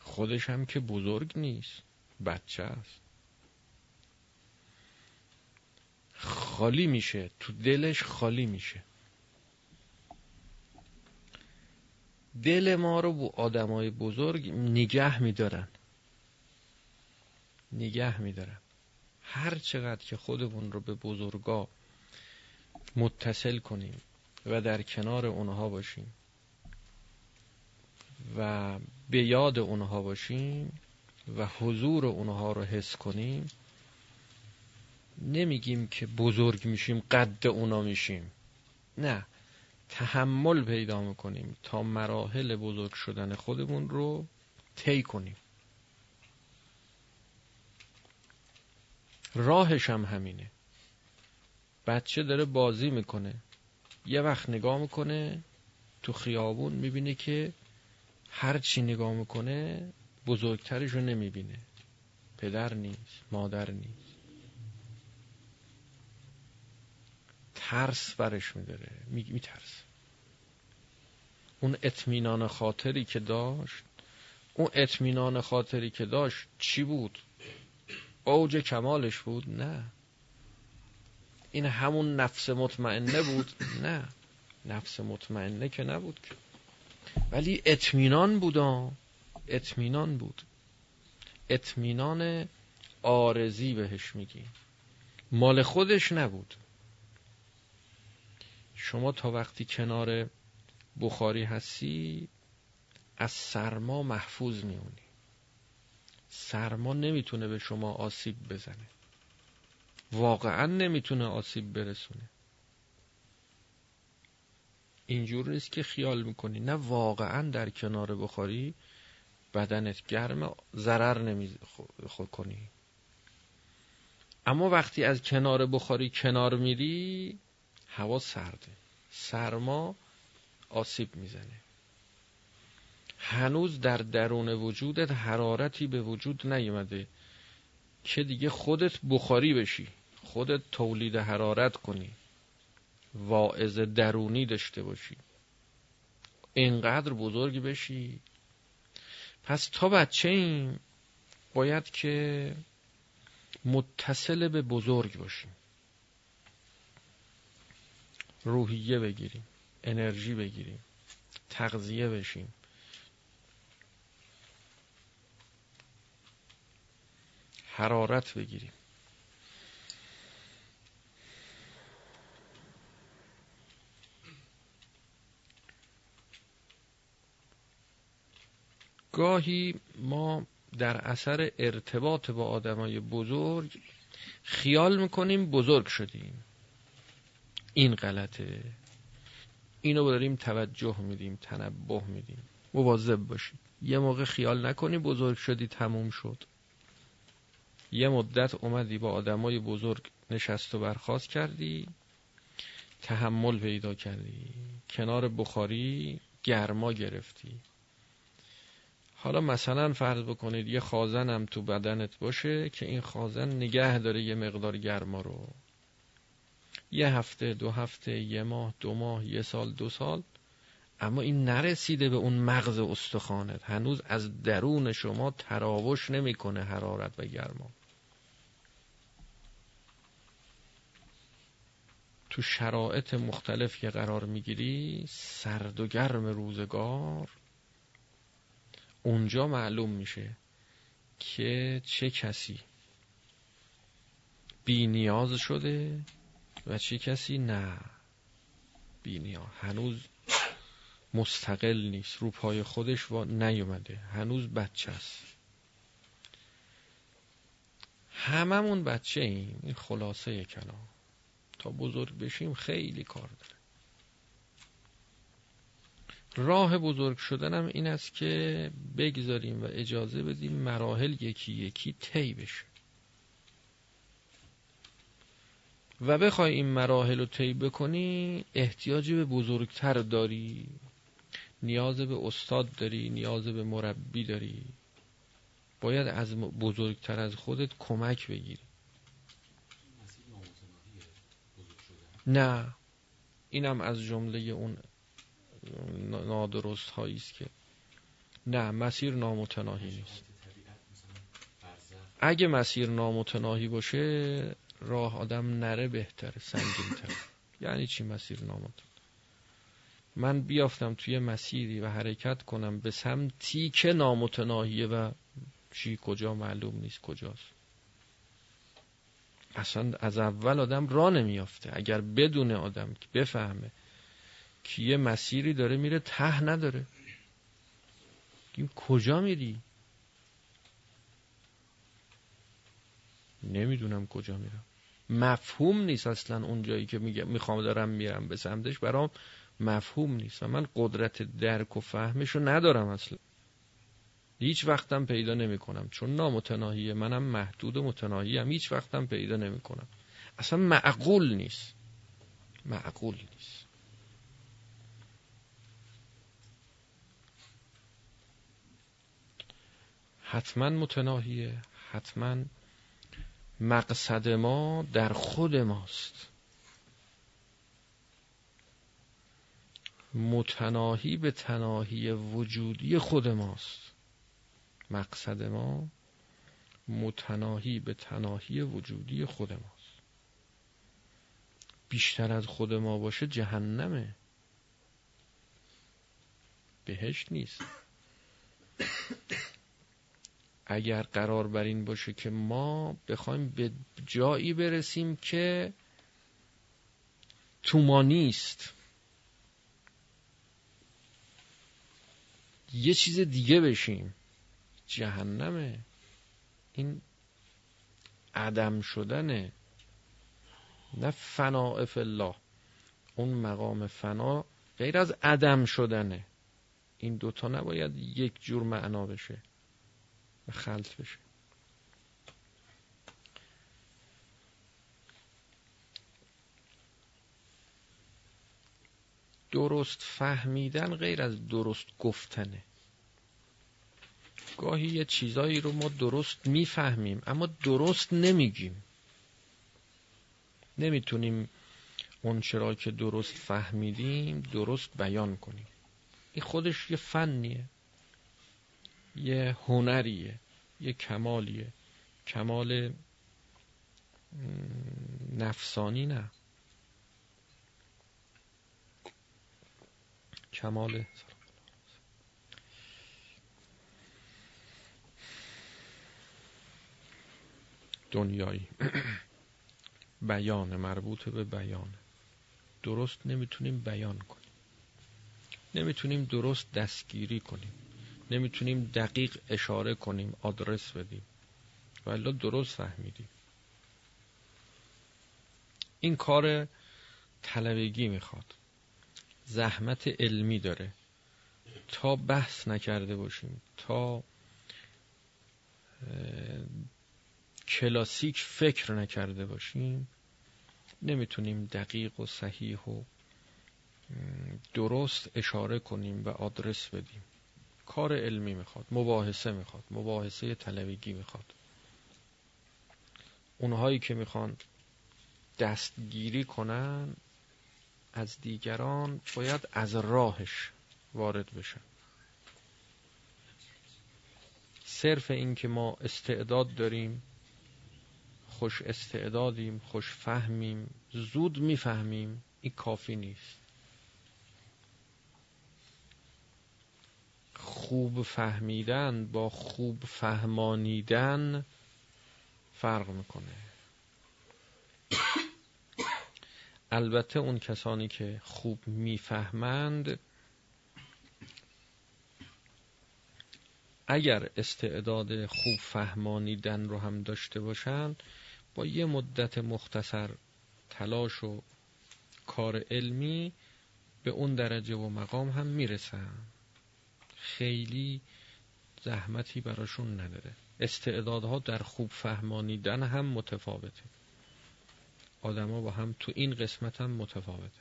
خودش هم که بزرگ نیست بچه است. خالی میشه تو دلش خالی میشه. دل ما رو با آدمای بزرگ نگه میدارن. نگه میدارن. هر چقدر که خودمون رو به بزرگا متصل کنیم و در کنار اونها باشیم و به یاد اونها باشیم و حضور اونها رو حس کنیم نمیگیم که بزرگ میشیم قد اونا میشیم. نه. تحمل پیدا می‌کنیم تا مراحل بزرگ شدن خودمون رو طی کنیم. راهش هم همینه. بچه داره بازی می‌کنه. یه وقت نگاه می‌کنه تو خیابون می‌بینه که هر چی نگاه می‌کنه بزرگترش رو نمی‌بینه. پدر نیست مادر نیست. ترس برش میداره. میترس. اون اطمینان خاطری که داشت اون اطمینان خاطری که داشت چی بود؟ اوج کمالش بود؟ نه. این همون نفس مطمئنه بود؟ نه. نفس مطمئنه که نبود که. ولی اطمینان بود اطمینان بود. اطمینان آرزی بهش میگیم. مال خودش نبود. شما تا وقتی کنار بخاری هستی از سرما محفوظ میونی سرما نمی‌تونه به شما آسیب بزنه. واقعا نمی‌تونه آسیب برسونه. اینجور نیست که خیال می‌کنی. نه واقعا در کنار بخاری بدنت گرم ضرر نمی کنی. اما وقتی از کنار بخاری کنار میری هوا سرده. سرما آسیب می‌زنه. هنوز در درون وجودت حرارتی به وجود نیومده که دیگه خودت بخاری بشی. خودت تولید حرارت کنی. واعظ درونی داشته باشی. اینقدر بزرگ بشی. پس تا بچه این باید که متصل به بزرگ باشیم. روحیه بگیریم انرژی بگیریم تغذیه بشیم. حرارت بگیریم. گاهی ما در اثر ارتباط با آدمای بزرگ خیال می‌کنیم بزرگ شدیم. این غلطه. اینو داریم توجه میدیم تنبه میدیم. مواظب باشید. یه موقع خیال نکنی بزرگ شدی تموم شد. یه مدت اومدی با آدمای بزرگ نشست و برخواست کردی. تحمل پیدا کردی. کنار بخاری گرما گرفتی. حالا مثلا فرض بکنید یه خازنم تو بدنت باشه که این خازن نگه داره یه مقدار گرما رو. یه هفته دو هفته یه ماه دو ماه یه سال دو سال. اما این نرسیده به اون مغز استخوانت. هنوز از درون شما تراوش نمی‌کنه حرارت و گرما. تو شرایط مختلف که قرار می‌گیری سرد و گرم روزگار اونجا معلوم میشه که چه کسی بی نیاز شده و چه کسی نه. بی نیاز هنوز مستقل نیست. رو پای خودش و نیومده. هنوز بچه است. هممون بچه ایم. این خلاصه کلام تا بزرگ بشیم خیلی کار داره. راه بزرگ شدنم این است که بگذاریم و اجازه بدیم مراحل یکی یکی طی بشه. و بخوای این مراحل رو طی بکنی احتیاجی به بزرگتر داری. نیاز به استاد داری نیاز به مربی داری. باید از بزرگتر از خودت کمک بگیری. نه. اینم از جمله اون نادرست هایی است که نه مسیر نامتناهی نیست. اگه مسیر نامتناهی باشه راه آدم نره بهتره سنگین تر یعنی چی مسیر نامتناهی من بیافتم توی مسیری و حرکت کنم به سمتی که نامتناهیه و چی کجا معلوم نیست کجاست. اصلا از اول آدم را نمیافته. اگر بدون آدم بفهمه که یه مسیری داره میره ته نداره. کجا میری؟ نمی‌دونم کجا میرم. مفهوم نیست اصلا اون جایی که می‌خوام دارم میرم به سمتش. برام مفهوم نیست. و من قدرت درک و فهمش رو ندارم اصلا. هیچ وقتم پیدا نمی کنم چون نامتناهیه منم محدود و متناهی هم هیچ وقتم پیدا نمی کنم اصلا معقول نیست. معقول نیست. حتما متناهیه. حتما مقصد ما در خود ماست. متناهی به تناهی وجودی خود ماست. مقصد ما متناهی به تناهی وجودی خود ماست. بیشتر از خود ما باشه جهنمه. بهشت نیست. اگر قرار بر این باشه که ما بخوایم به جایی برسیم که تو ما نیست یه چیز دیگه بشیم. جهنمه. این عدم شدنه. نه فناء الله اون مقام فنا غیر از عدم شدنه. این دوتا نباید یک جور معنا بشه. خلط بشه. درست فهمیدن غیر از درست گفتنه. گاهی یه چیزایی رو ما درست می‌فهمیم اما درست نمیگیم. نمی‌تونیم اون چرا که درست فهمیدیم درست بیان کنیم. این خودش یه فنیه. یه هنریه یه کمالیه. کمال نفسانی نه. کمال دنیایی. بیان مربوط به بیان. درست نمی‌تونیم بیان کنیم. نمی‌تونیم درست دستگیری کنیم. نمی‌تونیم دقیق اشاره کنیم آدرس بدیم. ولی درست فهمیدیم. این کار طلبگی می‌خواد. زحمت علمی داره. تا بحث نکرده باشیم تا کلاسیک فکر نکرده باشیم نمی‌تونیم دقیق و صحیح و درست اشاره کنیم و آدرس بدیم. کار علمی می‌خواد مباحثه می‌خواد مباحثه طلبگی می‌خواد. اونهایی که می‌خوان دستگیری کنن از دیگران باید از راهش وارد بشن. صرف این که ما استعداد داریم خوش استعدادیم خوش فهمیم زود می‌فهمیم این کافی نیست. خوب فهمیدن با خوب فهمانیدن فرق می‌کنه. البته اون کسانی که خوب می‌فهمند اگر استعداد خوب فهمانیدن رو هم داشته باشند با یه مدت مختصر تلاش و کار علمی به اون درجه و مقام هم می‌رسن خیلی زحمتی براشون نداره. استعدادها در خوب فهمانیدن هم متفاوته. آدما با هم تو این قسمت هم متفاوته.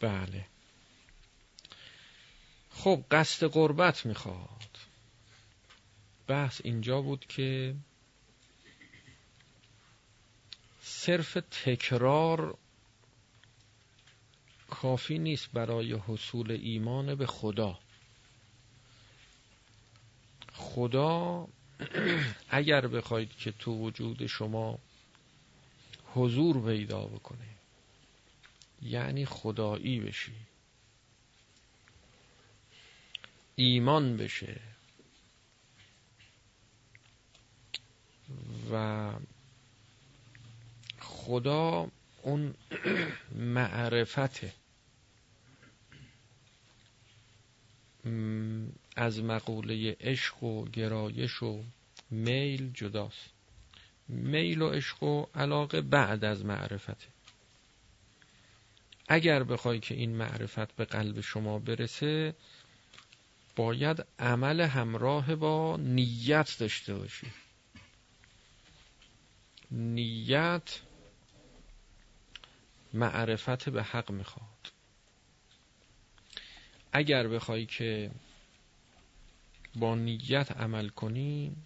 بله. خب قصد قربت می‌خواد. بحث اینجا بود که صرف تکرار کافی نیست برای حصول ایمان به خدا. خدا [CLEARS THROAT] اگر بخواید که تو وجود شما حضور پیدا بکنه یعنی خدایی بشی. ایمان بشه. و خدا اون [CLEARS THROAT] معرفته. از مقوله عشق و گرایش و میل جداست. میل و عشق و علاقه بعد از معرفته اگر بخوای که این معرفت به قلب شما برسه باید عمل همراه با نیت داشته باشی. نیت معرفت به حق می‌خواد. اگر بخوای که با نیت عمل کنی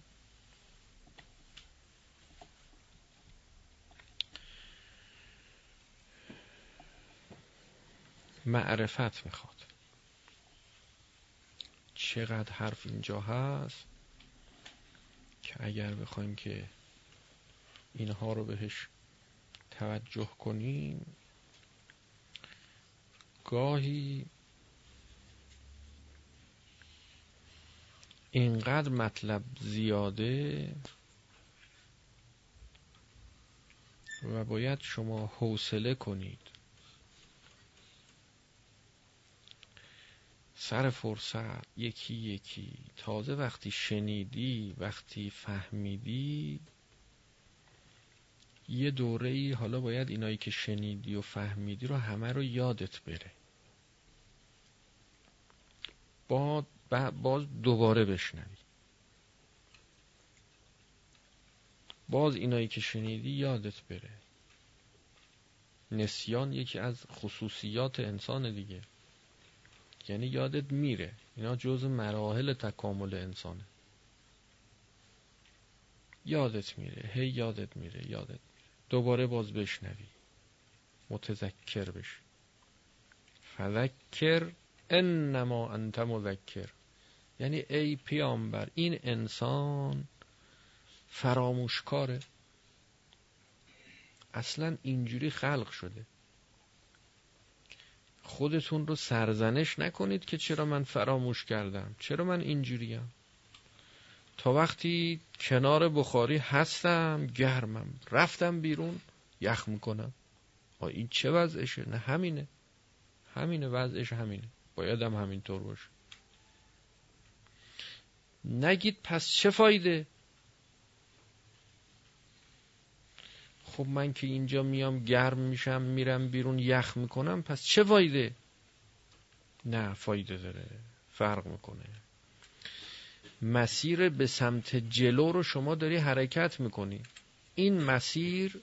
معرفت می‌خواد. چقدر حرف اینجا هست که اگر بخوایم که اینها رو بهش توجه کنیم گاهی اینقدر مطلب زیاده و باید شما حوصله کنید. سر فرصت یکی یکی. تازه وقتی شنیدی وقتی فهمیدی یه دوره ای حالا باید اینایی که شنیدی و فهمیدی رو همه رو یادت بره. با باز دوباره بشنوی. باز اینایی که شنیدی یادت بره. نسیان یکی از خصوصیات انسان دیگه. یعنی یادت میره. اینا جز مراحل تکامل انسانه. یادت میره. هی یادت میره. یادت میره. دوباره باز بشنوی. متذکر بشی. فذکر انما انت مذکر. یعنی ای پیامبر این انسان فراموشکاره. اصلا اینجوری خلق شده. خودتون رو سرزنش نکنید که چرا من فراموش کردم. چرا من اینجوریم؟ تا وقتی کنار بخاری هستم گرمم. رفتم بیرون یخ می‌کنم. این چه وضعشه؟ نه همینه. همینه وضعش همینه. بایدم همینطور باشه. نگید پس چه فایده؟ خب من که اینجا میام گرم میشم میرم بیرون یخ می‌کنم پس چه فایده؟ نه فایده داره فرق می‌کنه. مسیر به سمت جلو رو شما داری حرکت می‌کنی. این مسیر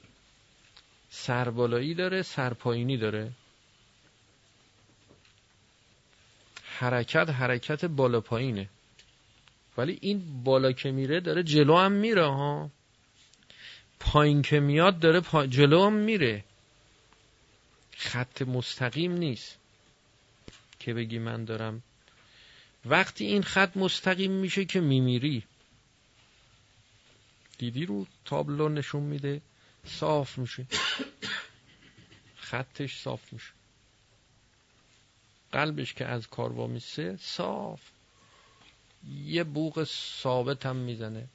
سربالایی داره سرپایینی داره. حرکت حرکت بالا پایینه. ولی این بالا که میره داره جلو هم میره ها. پایین که میاد داره. جلو هم میره. خط مستقیم نیست که بگی من دارم. وقتی این خط مستقیم میشه که میمیری. دیدی رو تابلو نشون میده؟ صاف میشه. خطش صاف میشه. قلبش که از کار وامیسه صاف. یه بوق ثابت هم می‌زنه.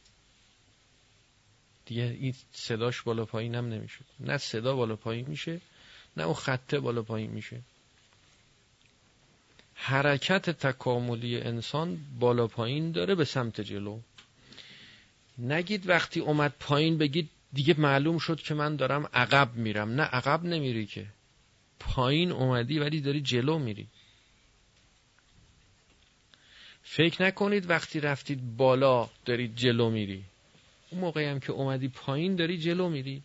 دیگه این صداش بالا پایین هم نمیشه. نه صدا بالا پایین میشه نه اون خطه بالا پایین میشه. حرکت تکاملی انسان بالا پایین داره به سمت جلو. نگید وقتی اومد پایین بگید دیگه معلوم شد که من دارم عقب میرم. نه عقب نمیری که. پایین اومدی ولی داری جلو میری. فکر نکنید وقتی رفتید بالا دارید جلو میری. اون موقعی هم که اومدی پایین داری جلو میری.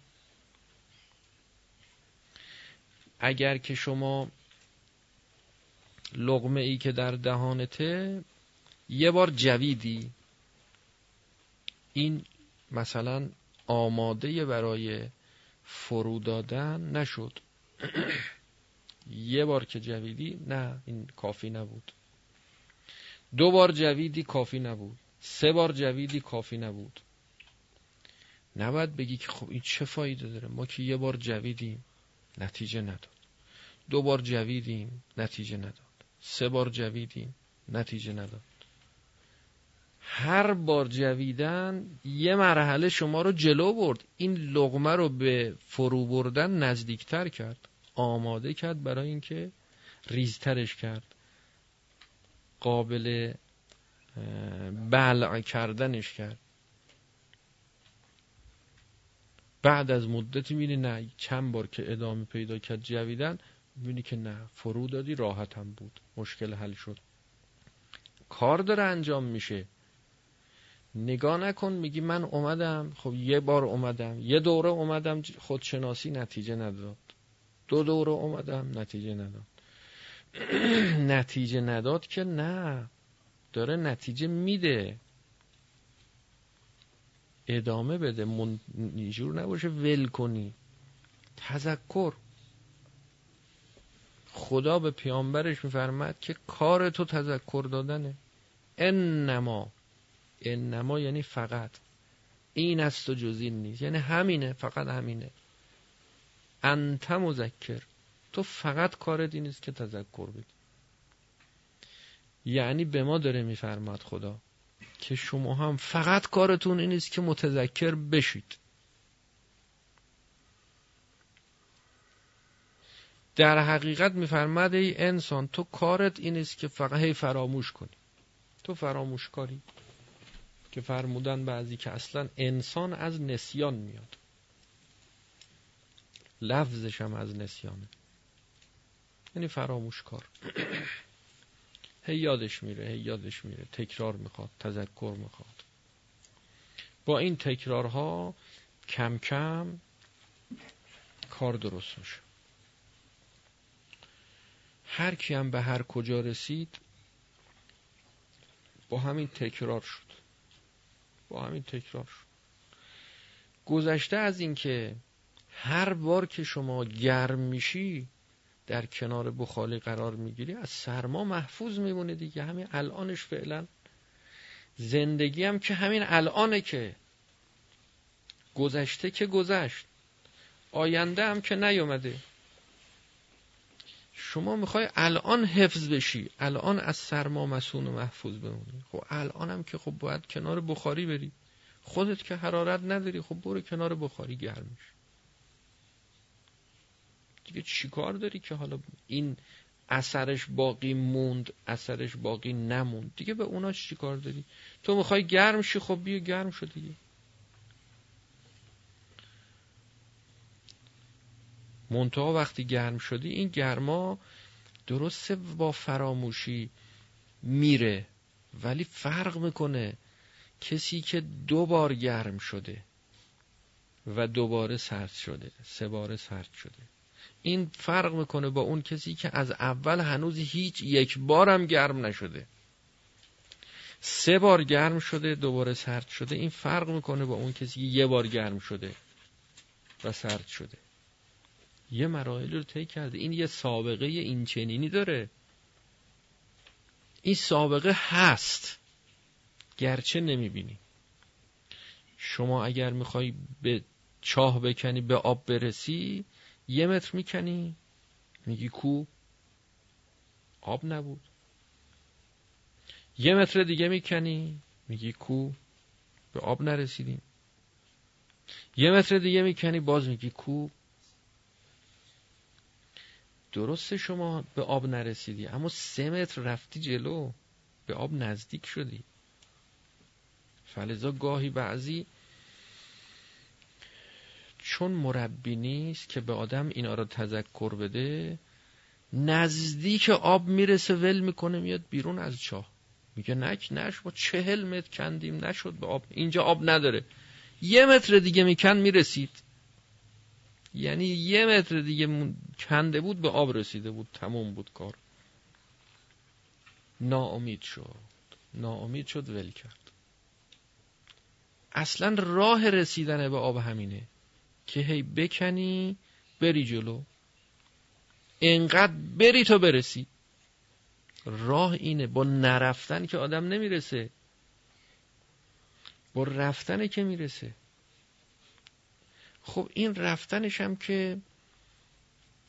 اگر که شما لغمه ای که در دهانته یه بار جویدی این مثلا آماده برای فرو دادن نشد. [CLEARS THROAT] یه بار که جویدی نه این کافی نبود. دو بار جویدی کافی نبود. سه بار جویدی کافی نبود. نباید بگی که خب این چه فایده داره؟ ما که یه بار جویدیم نتیجه نداد. دو بار جویدیم نتیجه نداد. سه بار جویدیم نتیجه نداد. هر بار جویدن یه مرحله شما رو جلو برد. این لغمه رو به فرو بردن نزدیکتر کرد. آماده کرد برای اینکه ریزترش کرد. قابل بلع کردنش کرد. بعد از مدتی می‌بینی نه چند بار که ادامه پیدا کرد جویدن می‌بینی که نه فرو دادی راحت هم بود مشکل حل شد. کار داره انجام میشه. نگاه نکن میگی من اومدم خب یه بار اومدم یه دوره اومدم خودشناسی نتیجه نداد. دو دوره اومدم نتیجه نداد. [CLEARS THROAT] نتیجه نداد که نه داره نتیجه میده. ادامه بده. من... نباشه ول کنی. تذکر. خدا به پیامبرش میفرمد که کار تو تذکر دادنه. انما انما یعنی فقط. این است و جز این نیست. یعنی همینه فقط همینه. انت مذکر. تو فقط کارت این است که تذکر بدی. یعنی به ما داره میفرماد خدا که شما هم فقط کارتون این است که متذکر بشید. در حقیقت میفرماد ای انسان تو کارت این است که فقط فراموش کنی. تو فراموش کاری که فرمودن بعضی که اصلا انسان از نسیان میاد. لفظش هم از نسیانه. یعنی فراموش کار هی یادش میره هی یادش میره. تکرار می‌خواد تذکر می‌خواد. با این تکرارها کم کم کار درست میشه. هر کی هم به هر کجا رسید با همین تکرار شد. با همین تکرار شد. گذشته از اینکه هر بار که شما گرم میشی در کنار بخالی قرار می‌گیری از سرما محفوظ میمونه دیگه. همین الانش فعلا. زندگی هم که همین الانه که. گذشته که گذشت. آینده هم که نیومده. شما می‌خوای الان حفظ بشی. الان از سرما مسون و محفوظ بمونی. خب الان هم که خب باید کنار بخاری بری. خودت که حرارت نداری خب برو کنار بخاری گرم میشی. دیگه چیکار داری که حالا این اثرش باقی موند اثرش باقی نموند؟ دیگه به اوناش چیکار داری؟ تو می‌خوای گرم شی خب بیا گرم شو دیگه. منتها وقتی گرم شدی این گرما درسته با فراموشی میره ولی فرق می‌کنه کسی که دو بار گرم شده و دوباره سرد شده سه بار سرد شده. این فرق می‌کنه با اون کسی که از اول هنوز هیچ یک بارم گرم نشده. سه بار گرم شده دوباره سرد شده. این فرق می‌کنه با اون کسی که یه بار گرم شده و سرد شده. یه مراحل رو طی کرده. این یه سابقه این چنینی داره. این سابقه هست. گرچه نمی‌بینی. شما اگر می‌خوای به چاه بکنی به آب برسی یه متر می‌کنی؟ میگی کو؟ آب نبود. یه متر دیگه می‌کنی؟ میگی کو؟ به آب نرسیدیم. یه متر دیگه می‌کنی؟ باز میگی کو؟ درسته شما به آب نرسیدی اما سه متر رفتی جلو به آب نزدیک شدی. فلزا گاهی بعضی چون مربی نیست که به آدم اینا رو تذکر بده نزدیک آب می‌رسه ول می‌کنه میاد بیرون از چاه. میگه نک نش با چهل متر کندیم نشد به آب. اینجا آب نداره. یه متر دیگه میکن می‌رسید. یعنی یه متر دیگه کنده بود به آب رسیده بود. تموم بود کار. ناامید شد. ناامید شد ول کرد. اصلا راه رسیدن به آب همینه. که هی بکنی بری جلو. انقدر بری تا برسی. راه اینه با نرفتن که آدم نمی‌رسه. با رفتنه که می‌رسه. خب این رفتنش هم که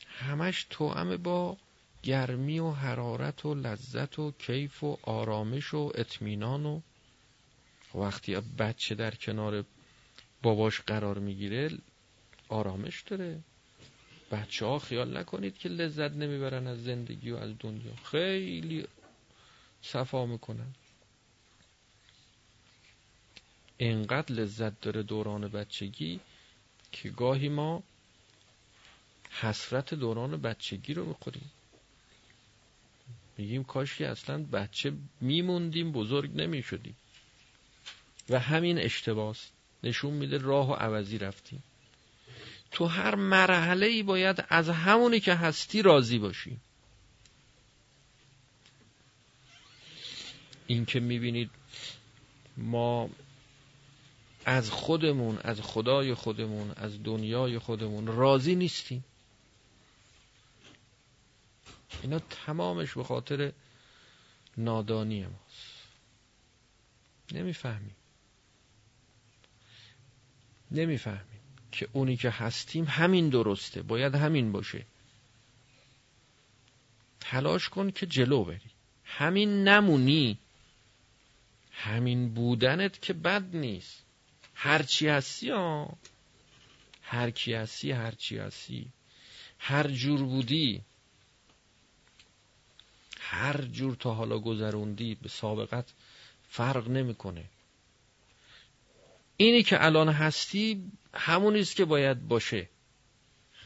همش توأم با گرمی و حرارت و لذت و کیف و آرامش و اطمینان و وقتی بچه در کنار باباش قرار می‌گیره آرامش داره. بچه ها خیال نکنید که لذت نمی‌برن از زندگی و از دنیا. خیلی صفا می‌کنن. اینقدر لذت داره دوران بچگی که گاهی ما حسرت دوران بچگی رو بخوریم میگیم کاش که اصلا بچه میموندیم بزرگ نمی‌شدیم. و همین اشتباس نشون میده راه و عوضی رفتیم. تو هر مرحله ای باید از همونی که هستی راضی باشی. این که می‌بینید ما از خودمون از خدای خودمون از دنیای خودمون راضی نیستیم. اینا تمامش به خاطر نادانی ماست. نمی‌فهمیم. نمی‌فهمیم. که اونی که هستیم همین درسته باید همین باشه. تلاش کن که جلو بری. همین نمونی همین بودنت که بد نیست. هرچی هستی ها هر کی هستی هر چی هستی. هر جور بودی هر جور تا حالا گذروندی به سابقت فرق نمی‌کنه. اینی که الان هستی همونیست که باید باشه.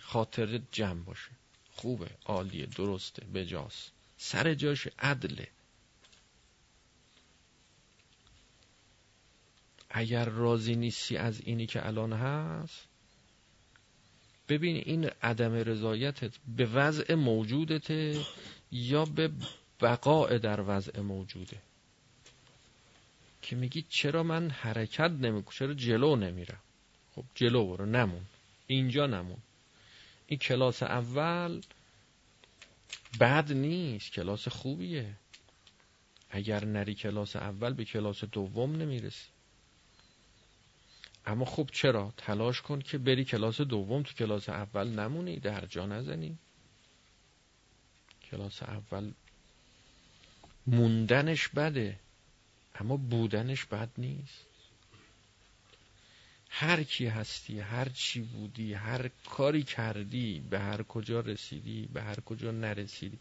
خاطر جمع باشه. خوبه عالیه درسته بجاست. سر جاش عدله. اگر راضی نیستی از اینی که الان هست ببین این عدم رضایتت به وضع موجودته یا به بقاء در وضع موجوده؟ که میگی چرا من حرکت نمی‌کنم؟ چرا جلو نمیرم؟ خب جلو برو نمون. اینجا نمون. این کلاس اول بد نیست کلاس خوبیه. اگر نری کلاس اول به کلاس دوم نمی‌رسی. اما خب چرا؟ تلاش کن که بری کلاس دوم تو کلاس اول نمونی در جا نزنی. کلاس اول موندنش بده اما بودنش بد نیست. هر کی هستی هر چی بودی هر کاری کردی به هر کجا رسیدی به هر کجا نرسیدی.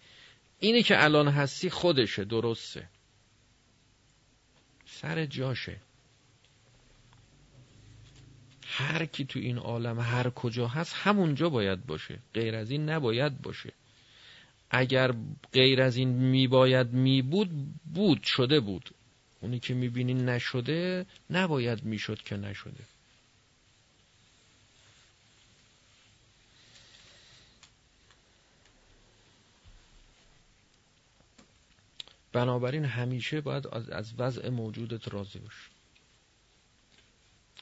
اینه که الان هستی خودشه درسته. سر جاشه. هر کی تو این عالم هر کجا هست همونجا باید باشه. غیر از این نباید باشه. اگر غیر از این میباید میبود بود شده بود. اونی که می‌بینی نشده نباید می‌شد که نشده. بنابراین همیشه باید از وضع موجودت راضی باش.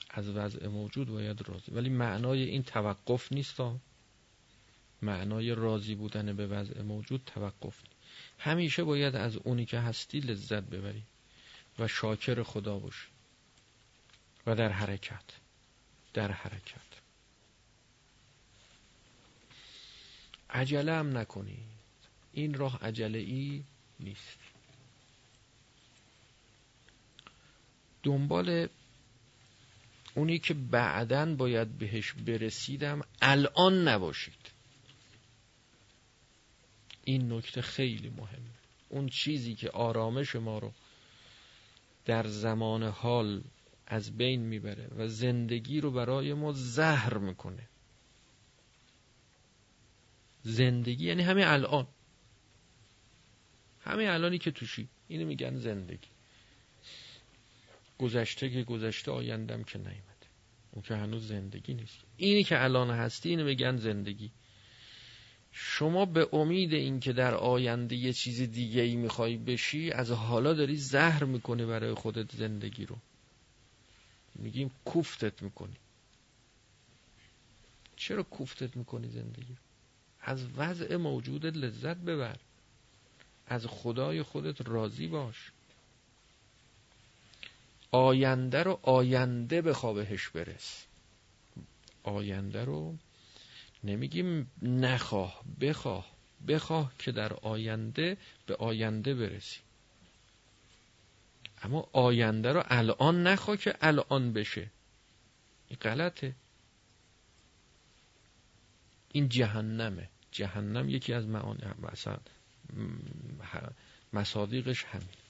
از وضع موجود باید راضی. ولی معنای این توقف نیست معنای راضی بودن به وضع موجود توقف نیست. همیشه باید از اونی که هستی لذت ببری و شاکر خدا باشی و در حرکت در حرکت. عجله هم نکنی این راه عجله ای نیست. دنبال اونی که بعدا باید بهش برسیدم الان نباشید. این نکته خیلی مهمه. اون چیزی که آرامش ما رو در زمان حال از بین می‌بره و زندگی رو برای ما زهر می‌کنه. زندگی یعنی همین الان. همین الانی که توشی. اینو میگن زندگی. گذشته که گذشته آیندم که نیمده اون که هنوز زندگی نیست. اینی که الان هستی اینو میگن زندگی. شما به امید اینکه در آینده یه چیز دیگه ای می‌خوای بشی از حالا داری زهر می‌کنی برای خودت زندگی رو. میگیم کوفتت می‌کنی. چرا کوفتت می‌کنی زندگی از وضع موجودت لذت ببر. از خدای خودت راضی باش. آینده رو آینده به خوابهش برس. آینده رو نمیگیم نخواه بخواه. بخواه که در آینده به آینده برسی. اما آینده رو الان نخواه که الان بشه. این غلطه. این جهنمه. جهنم یکی از معانی مثلا مصادیقش همین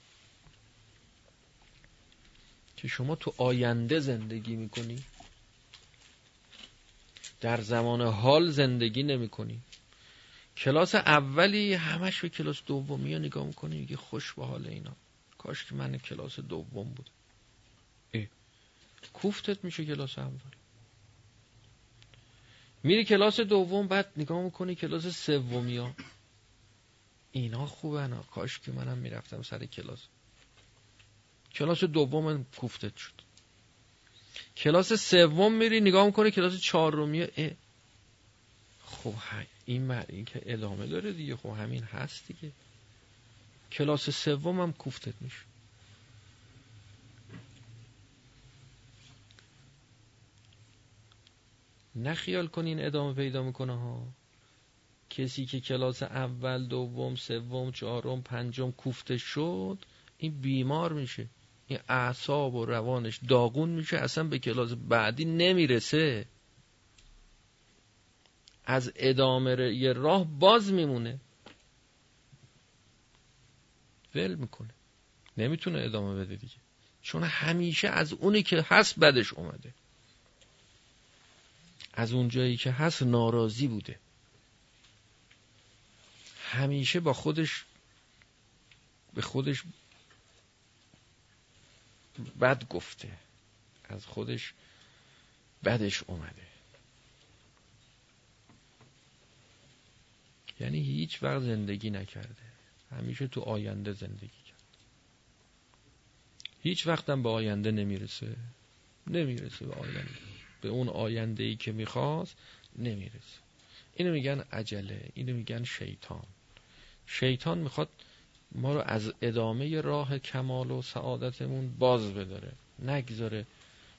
که شما تو آینده زندگی می‌کنی. در زمان حال زندگی نمی کنی کلاس اولی همش به کلاس دومی نگاه می‌کنی میگه خوش به حال اینا. کاش که من کلاس دوم بود. ای. کوفتت میشه کلاس اول. میری کلاس دوم بعد نگاه می‌کنی کلاس سومی ها. اینا خوبه نه کاش که منم می‌رفتم سر کلاس. کلاس دوم کوفته شد. کلاس سوم میری نگاه می‌کنه کلاس چهارمیه خب این معنی که ادامه داره دیگه. خب همین هست دیگه. کلاس سوم هم کوفتت میشه. نخیال کنین ادامه پیدا می‌کنه ها. کسی که کلاس اول دوم سوم چهارم پنجم کوفته شد این بیمار میشه. این اعصاب و روانش داغون میشه اصلا به کلاس بعدی نمی‌رسه. از ادامه یه راه باز میمونه. ول می‌کنه. نمی‌تونه ادامه بده دیگه. چون همیشه از اونی که هست بدش اومده. از اون جایی که هست ناراضی بوده. همیشه با خودش به خودش بد گفته. از خودش بدش اومده. یعنی هیچ وقت زندگی نکرده. همیشه تو آینده زندگی کرد. هیچ وقتم به آینده نمی‌رسه. نمی‌رسه به آینده. به اون آینده ای که می‌خواست نمی‌رسه. اینو میگن عجله. اینو میگن شیطان. شیطان می‌خواد ما رو از ادامه راه کمال و سعادتمون باز بداره. نگذاره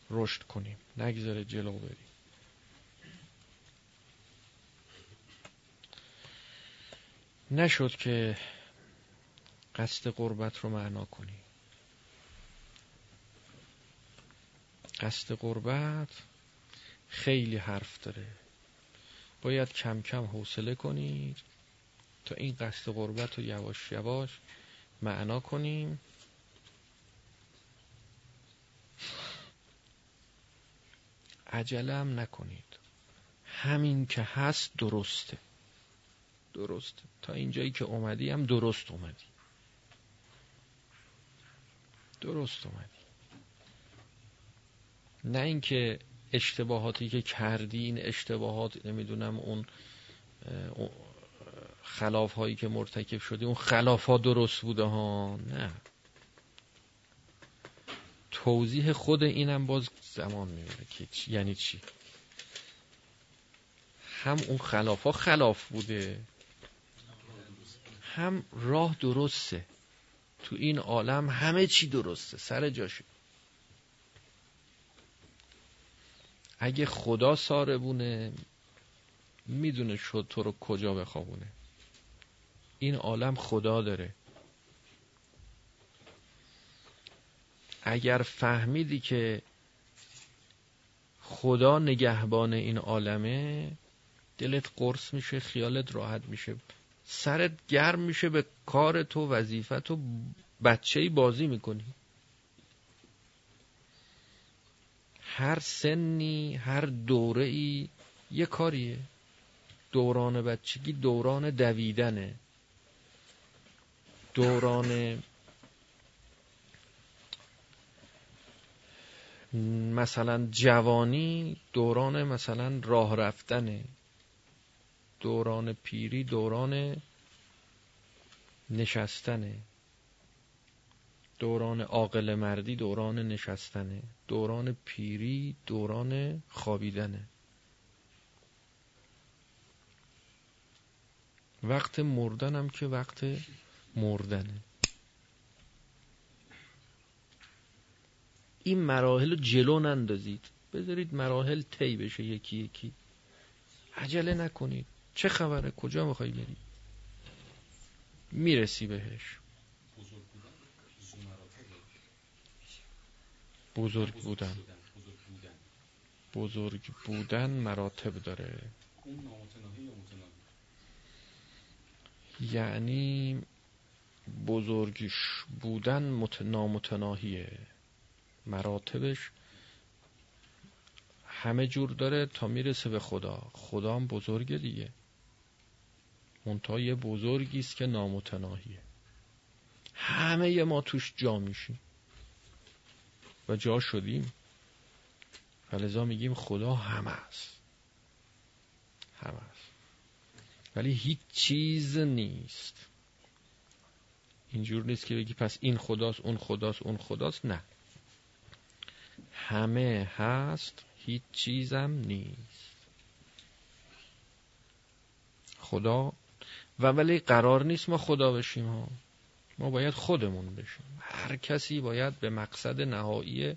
رشد کنیم. نگذاره جلو بریم. نشد که قصد قربت رو معنا کنی. قصد قربت خیلی حرف داره. باید کم کم حوصله کنید. تا این قصد قربت رو یواش یواش معنا کنیم. عجله هم نکنید. همین که هست درسته. درسته. تا اینجایی که اومدی هم درست اومدی. درست اومدی. نه اینکه اشتباهاتی که کردی این اشتباهات نمی‌دونم اون خلاف هایی که مرتکب شدی اون خلاف ها درست بوده ها؟ نه. توضیح خود اینم باز زمان می‌بره که چی؟ یعنی چی؟ هم اون خلاف ها خلاف بوده هم راه درسته. تو این عالم همه چی درسته سر جاشه. اگه خدا ساربونه می‌دونه شد تو رو کجا بخوابونه. این عالم خدا داره. اگر فهمیدی که خدا نگهبان این عالمه دلت قرص میشه خیالت راحت میشه سرت گرم میشه به کار تو وظیفت و بچه بازی می‌کنی. هر سنی هر دوره ای یه کاریه. دوران بچگی دوران دویدنه. دوران مثلا جوانی دوران مثلا راه رفتنه دوران پیری دوران نشستنه دوران عاقل مردی دوران نشستنه دوران پیری دوران خوابیدنه وقت مردنم که وقت مردنه این مراحل رو جلو نندازید. بذارید مراحل طی بشه یکی یکی. عجله نکنید. چه خبره؟ کجا می‌خوای بری؟ می‌رسی بهش. بزرگ بودن. بزرگ بودن مراتب داره. یعنی بزرگش بودن مت... نامتناهیه مراتبش. همه جور داره تا می‌رسه به خدا. خدا هم بزرگه دیگه. منتها یه بزرگی که نامتناهیه. همه ما توش جا میشیم. و جا شدیم. فلزا میگیم خدا همه است. همه است. ولی هیچ چیز نیست. اینجور نیست که بگی پس این خداست اون خداست اون خداست. نه. همه هست هیچ چیزم نیست. خدا. و ولی قرار نیست ما خدا بشیم ها. ما باید خودمون بشیم. هر کسی باید به مقصد نهایی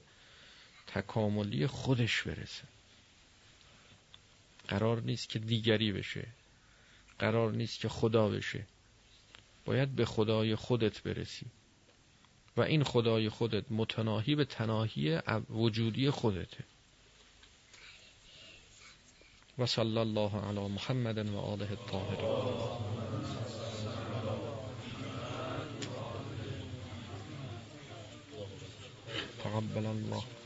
تکاملی خودش برسه. قرار نیست که دیگری بشه. قرار نیست که خدا بشه. باید به خدای خودت برسی. و این خدای خودت متناهی به تناهی وجودی خودته. و صلی الله علی محمد و آله الطاهرین تقبل الله.